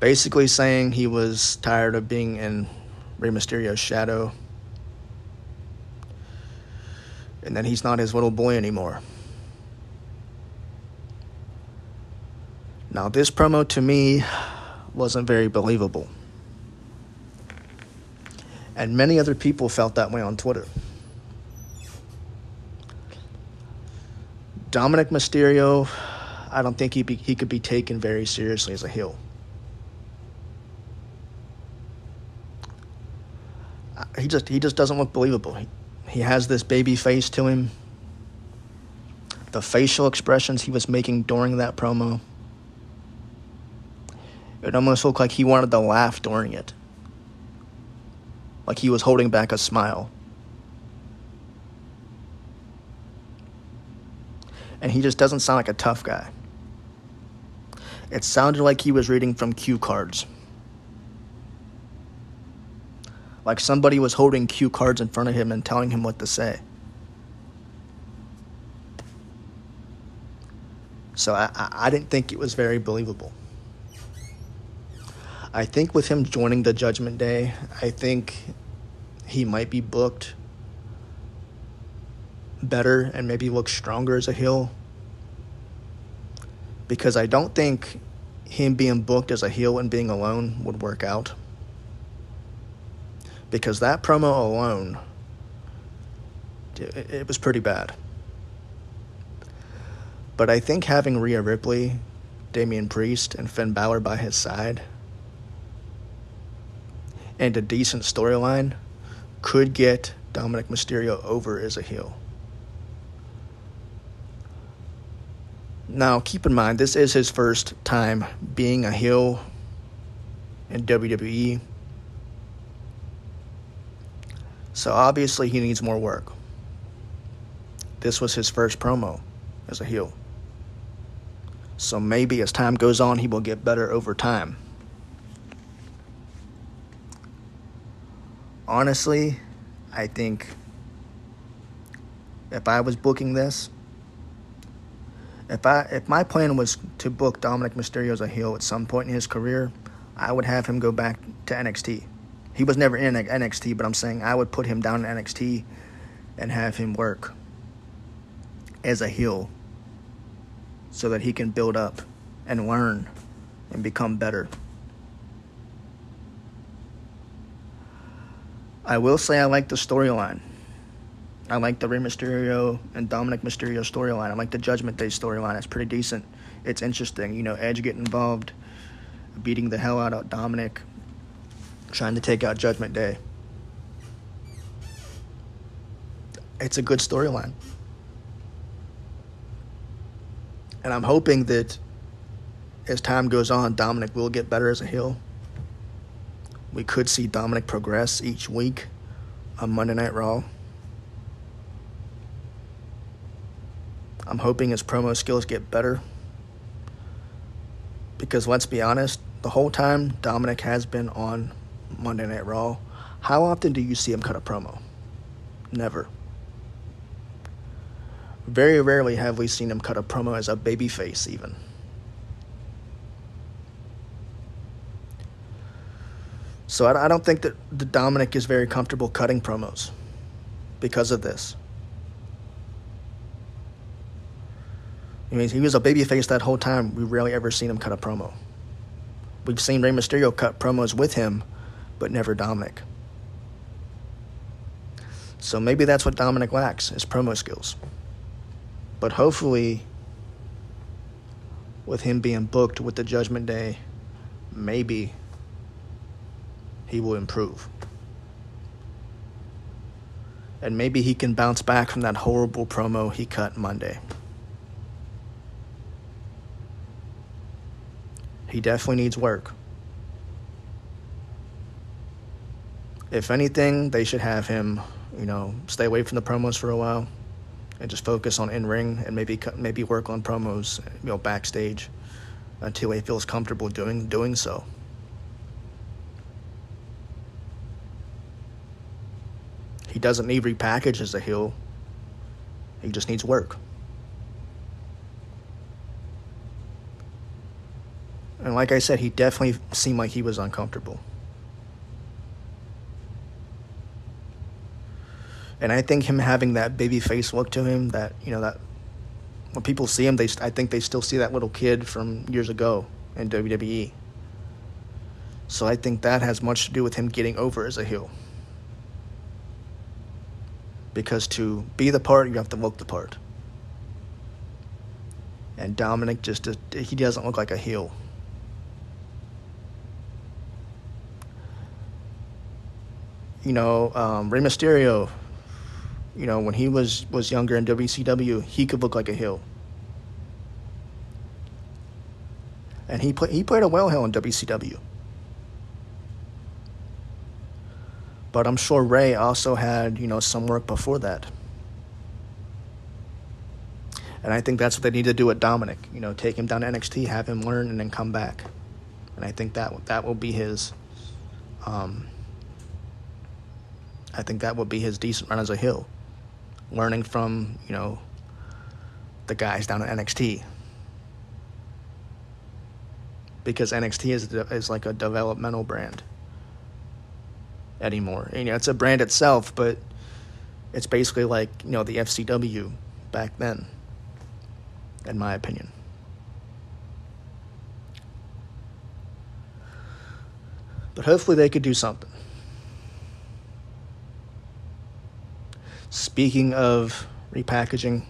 [SPEAKER 1] Basically saying he was tired of being in Rey Mysterio's shadow. And that he's not his little boy anymore. Now, this promo to me wasn't very believable. And many other people felt that way on Twitter. Dominic Mysterio, I don't think he be, he could be taken very seriously as a heel. He just he just doesn't look believable. He has this baby face to him. The facial expressions he was making during that promo. It almost looked like he wanted to laugh during it. like he was holding back a smile. And he just doesn't sound like a tough guy. It sounded like he was reading from cue cards. Like somebody was holding cue cards in front of him and telling him what to say. So I, I, didn't think it was very believable. I think with him joining the Judgment Day, I think he might be booked better and maybe look stronger as a heel. Because I don't think him being booked as a heel and being alone would work out. Because that promo alone, it, was pretty bad. But I think having Rhea Ripley, Damian Priest, and Finn Balor by his side and a decent storyline could get Dominic Mysterio over as a heel. Now, keep in mind, this is his first time being a heel in WWE. So obviously, he needs more work. This was his first promo as a heel. So maybe as time goes on, he will get better over time. Honestly, I think if I was booking this, if I if my plan was to book Dominic Mysterio as a heel at some point in his career, I would have him go back to NXT. He was never in NXT, but I'm saying I would put him down in NXT and have him work as a heel so that he can build up and learn and become better. I will say I like the storyline. I like the Rey Mysterio and Dominic Mysterio storyline. I like the Judgment Day storyline. It's pretty decent. It's interesting. You know, Edge getting involved, beating the hell out of Dominic, trying to take out Judgment Day. It's a good storyline. And I'm hoping that as time goes on, Dominic will get better as a heel. We could see Dominic progress each week on Monday Night Raw. I'm hoping his promo skills get better. Because let's be honest, the whole time Dominic has been on Monday Night Raw, how often do you see him cut a promo? Never. Very rarely have we seen him cut a promo as a babyface, even. So I, don't think that the Dominic is very comfortable cutting promos because of this. I mean, he was a babyface that whole time. We rarely ever seen him cut a promo. We've seen Rey Mysterio cut promos with him, but never Dominic. So maybe that's what Dominic lacks, his promo skills. But hopefully, with him being booked with the Judgment Day, maybe he will improve. And maybe he can bounce back from that horrible promo he cut Monday. He definitely needs work. If anything, they should have him, you know, stay away from the promos for a while and just focus on in ring and maybe maybe work on promos, you know, backstage until he feels comfortable doing doing so. He doesn't need repackaged as a heel. He just needs work. And like I said, he definitely seemed like he was uncomfortable. And I think him having that baby face look to him, that you know, that when people see him, they I think they still see that little kid from years ago in WWE. So I think that has much to do with him getting over as a heel. Because to be the part, you have to look the part. And Dominic just he doesn't look like a heel. You know, um, Rey Mysterio you know, when he was was younger in WCW, he could look like a heel. And he played he played a well heel in WCW. But I'm sure Rey also had, you know, some work before that. And I think that's what they need to do with Dominic. You know, take him down to NXT, have him learn, and then come back. And I think that that will be his. Um, I think that would be his decent run as a heel, learning from you know the guys down at NXT. Because NXT is is like a developmental brand anymore. You know, it's a brand itself, but it's basically like you know the FCW back then, in my opinion. But hopefully they could do something. Speaking of repackaging,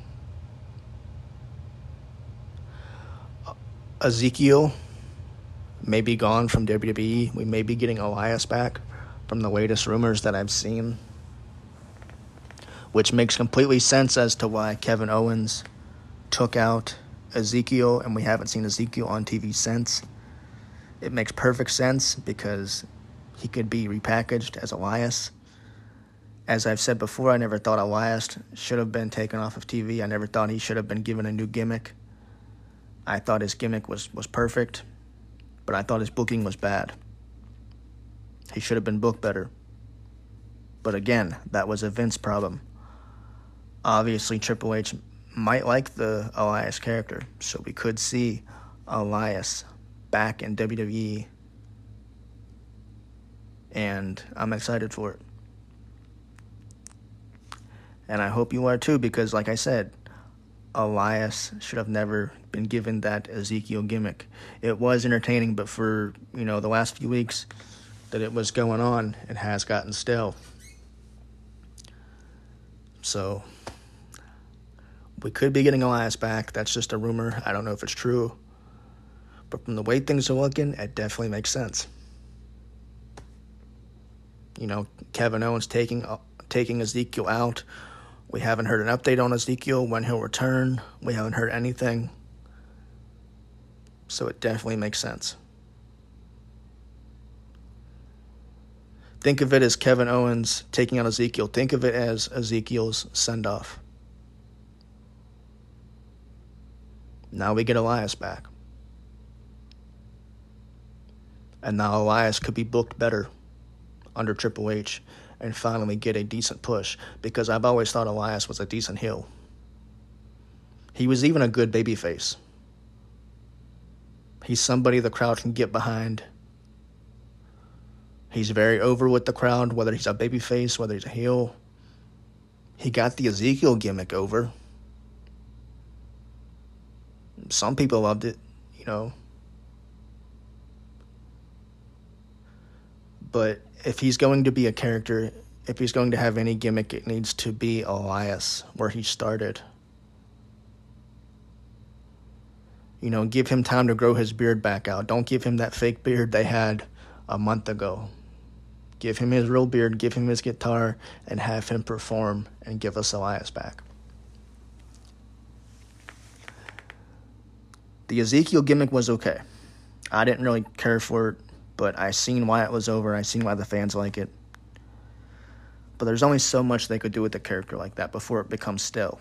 [SPEAKER 1] Ezekiel may be gone from WWE. We may be getting Elias back from the latest rumors that I've seen, which makes completely sense as to why Kevin Owens took out Ezekiel and we haven't seen Ezekiel on TV since. It makes perfect sense because he could be repackaged as Elias. As I've said before, I never thought Elias should have been taken off of TV. I never thought he should have been given a new gimmick. I thought his gimmick was, was perfect, but I thought his booking was bad. He should have been booked better. But again, that was a Vince problem. Obviously, Triple H might like the Elias character, so we could see Elias back in WWE. And I'm excited for it. And I hope you are too, because, like I said, Elias should have never been given that Ezekiel gimmick. It was entertaining, but for, you know, the last few weeks that it was going on, it has gotten stale. So, we could be getting Elias back. That's just a rumor. I don't know if it's true. But from the way things are looking, it definitely makes sense. You know, Kevin Owens taking uh, taking Ezekiel out. We haven't heard an update on Ezekiel when he'll return. We haven't heard anything. So it definitely makes sense. Think of it as Kevin Owens taking out Ezekiel. Think of it as Ezekiel's send off. Now we get Elias back. And now Elias could be booked better under Triple H and finally get a decent push because I've always thought Elias was a decent heel. He was even a good babyface. He's somebody the crowd can get behind. He's very over with the crowd, whether he's a babyface, whether he's a heel. He got the Ezekiel gimmick over. Some people loved it, you know. But if he's going to be a character, if he's going to have any gimmick, it needs to be Elias, where he started. You know, give him time to grow his beard back out. Don't give him that fake beard they had a month ago. Give him his real beard, give him his guitar, and have him perform and give us Elias back. The Ezekiel gimmick was okay. I didn't really care for it but I seen why it was over. I seen why the fans like it. But there's only so much they could do with a character like that before it becomes stale.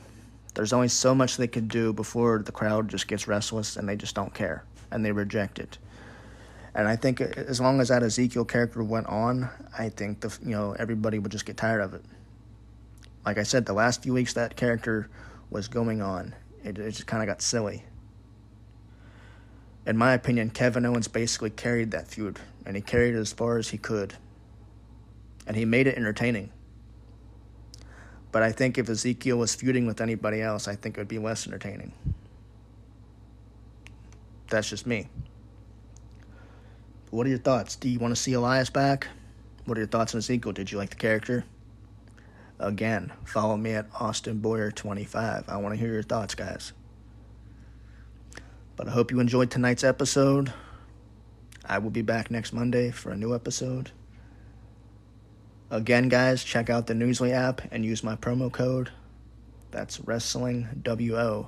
[SPEAKER 1] There's only so much they could do before the crowd just gets restless and they just don't care and they reject it. And I think as long as that Ezekiel character went on, I think the you know everybody would just get tired of it. Like I said, the last few weeks that character was going on, it, it just kind of got silly in my opinion, Kevin Owens basically carried that feud, and he carried it as far as he could. And he made it entertaining. But I think if Ezekiel was feuding with anybody else, I think it would be less entertaining. That's just me. What are your thoughts? Do you want to see Elias back? What are your thoughts on Ezekiel? Did you like the character? Again, follow me at Austin Boyer 25. I want to hear your thoughts, guys. But I hope you enjoyed tonight's episode. I will be back next Monday for a new episode. Again, guys, check out the Newsly app and use my promo code. That's WrestlingWO.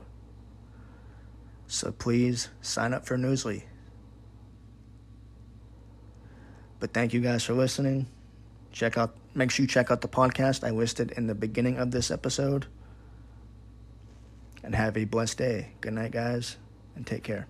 [SPEAKER 1] So please sign up for Newsly. But thank you guys for listening. Check out Make sure you check out the podcast I listed in the beginning of this episode. And have a blessed day. Good night, guys, and take care.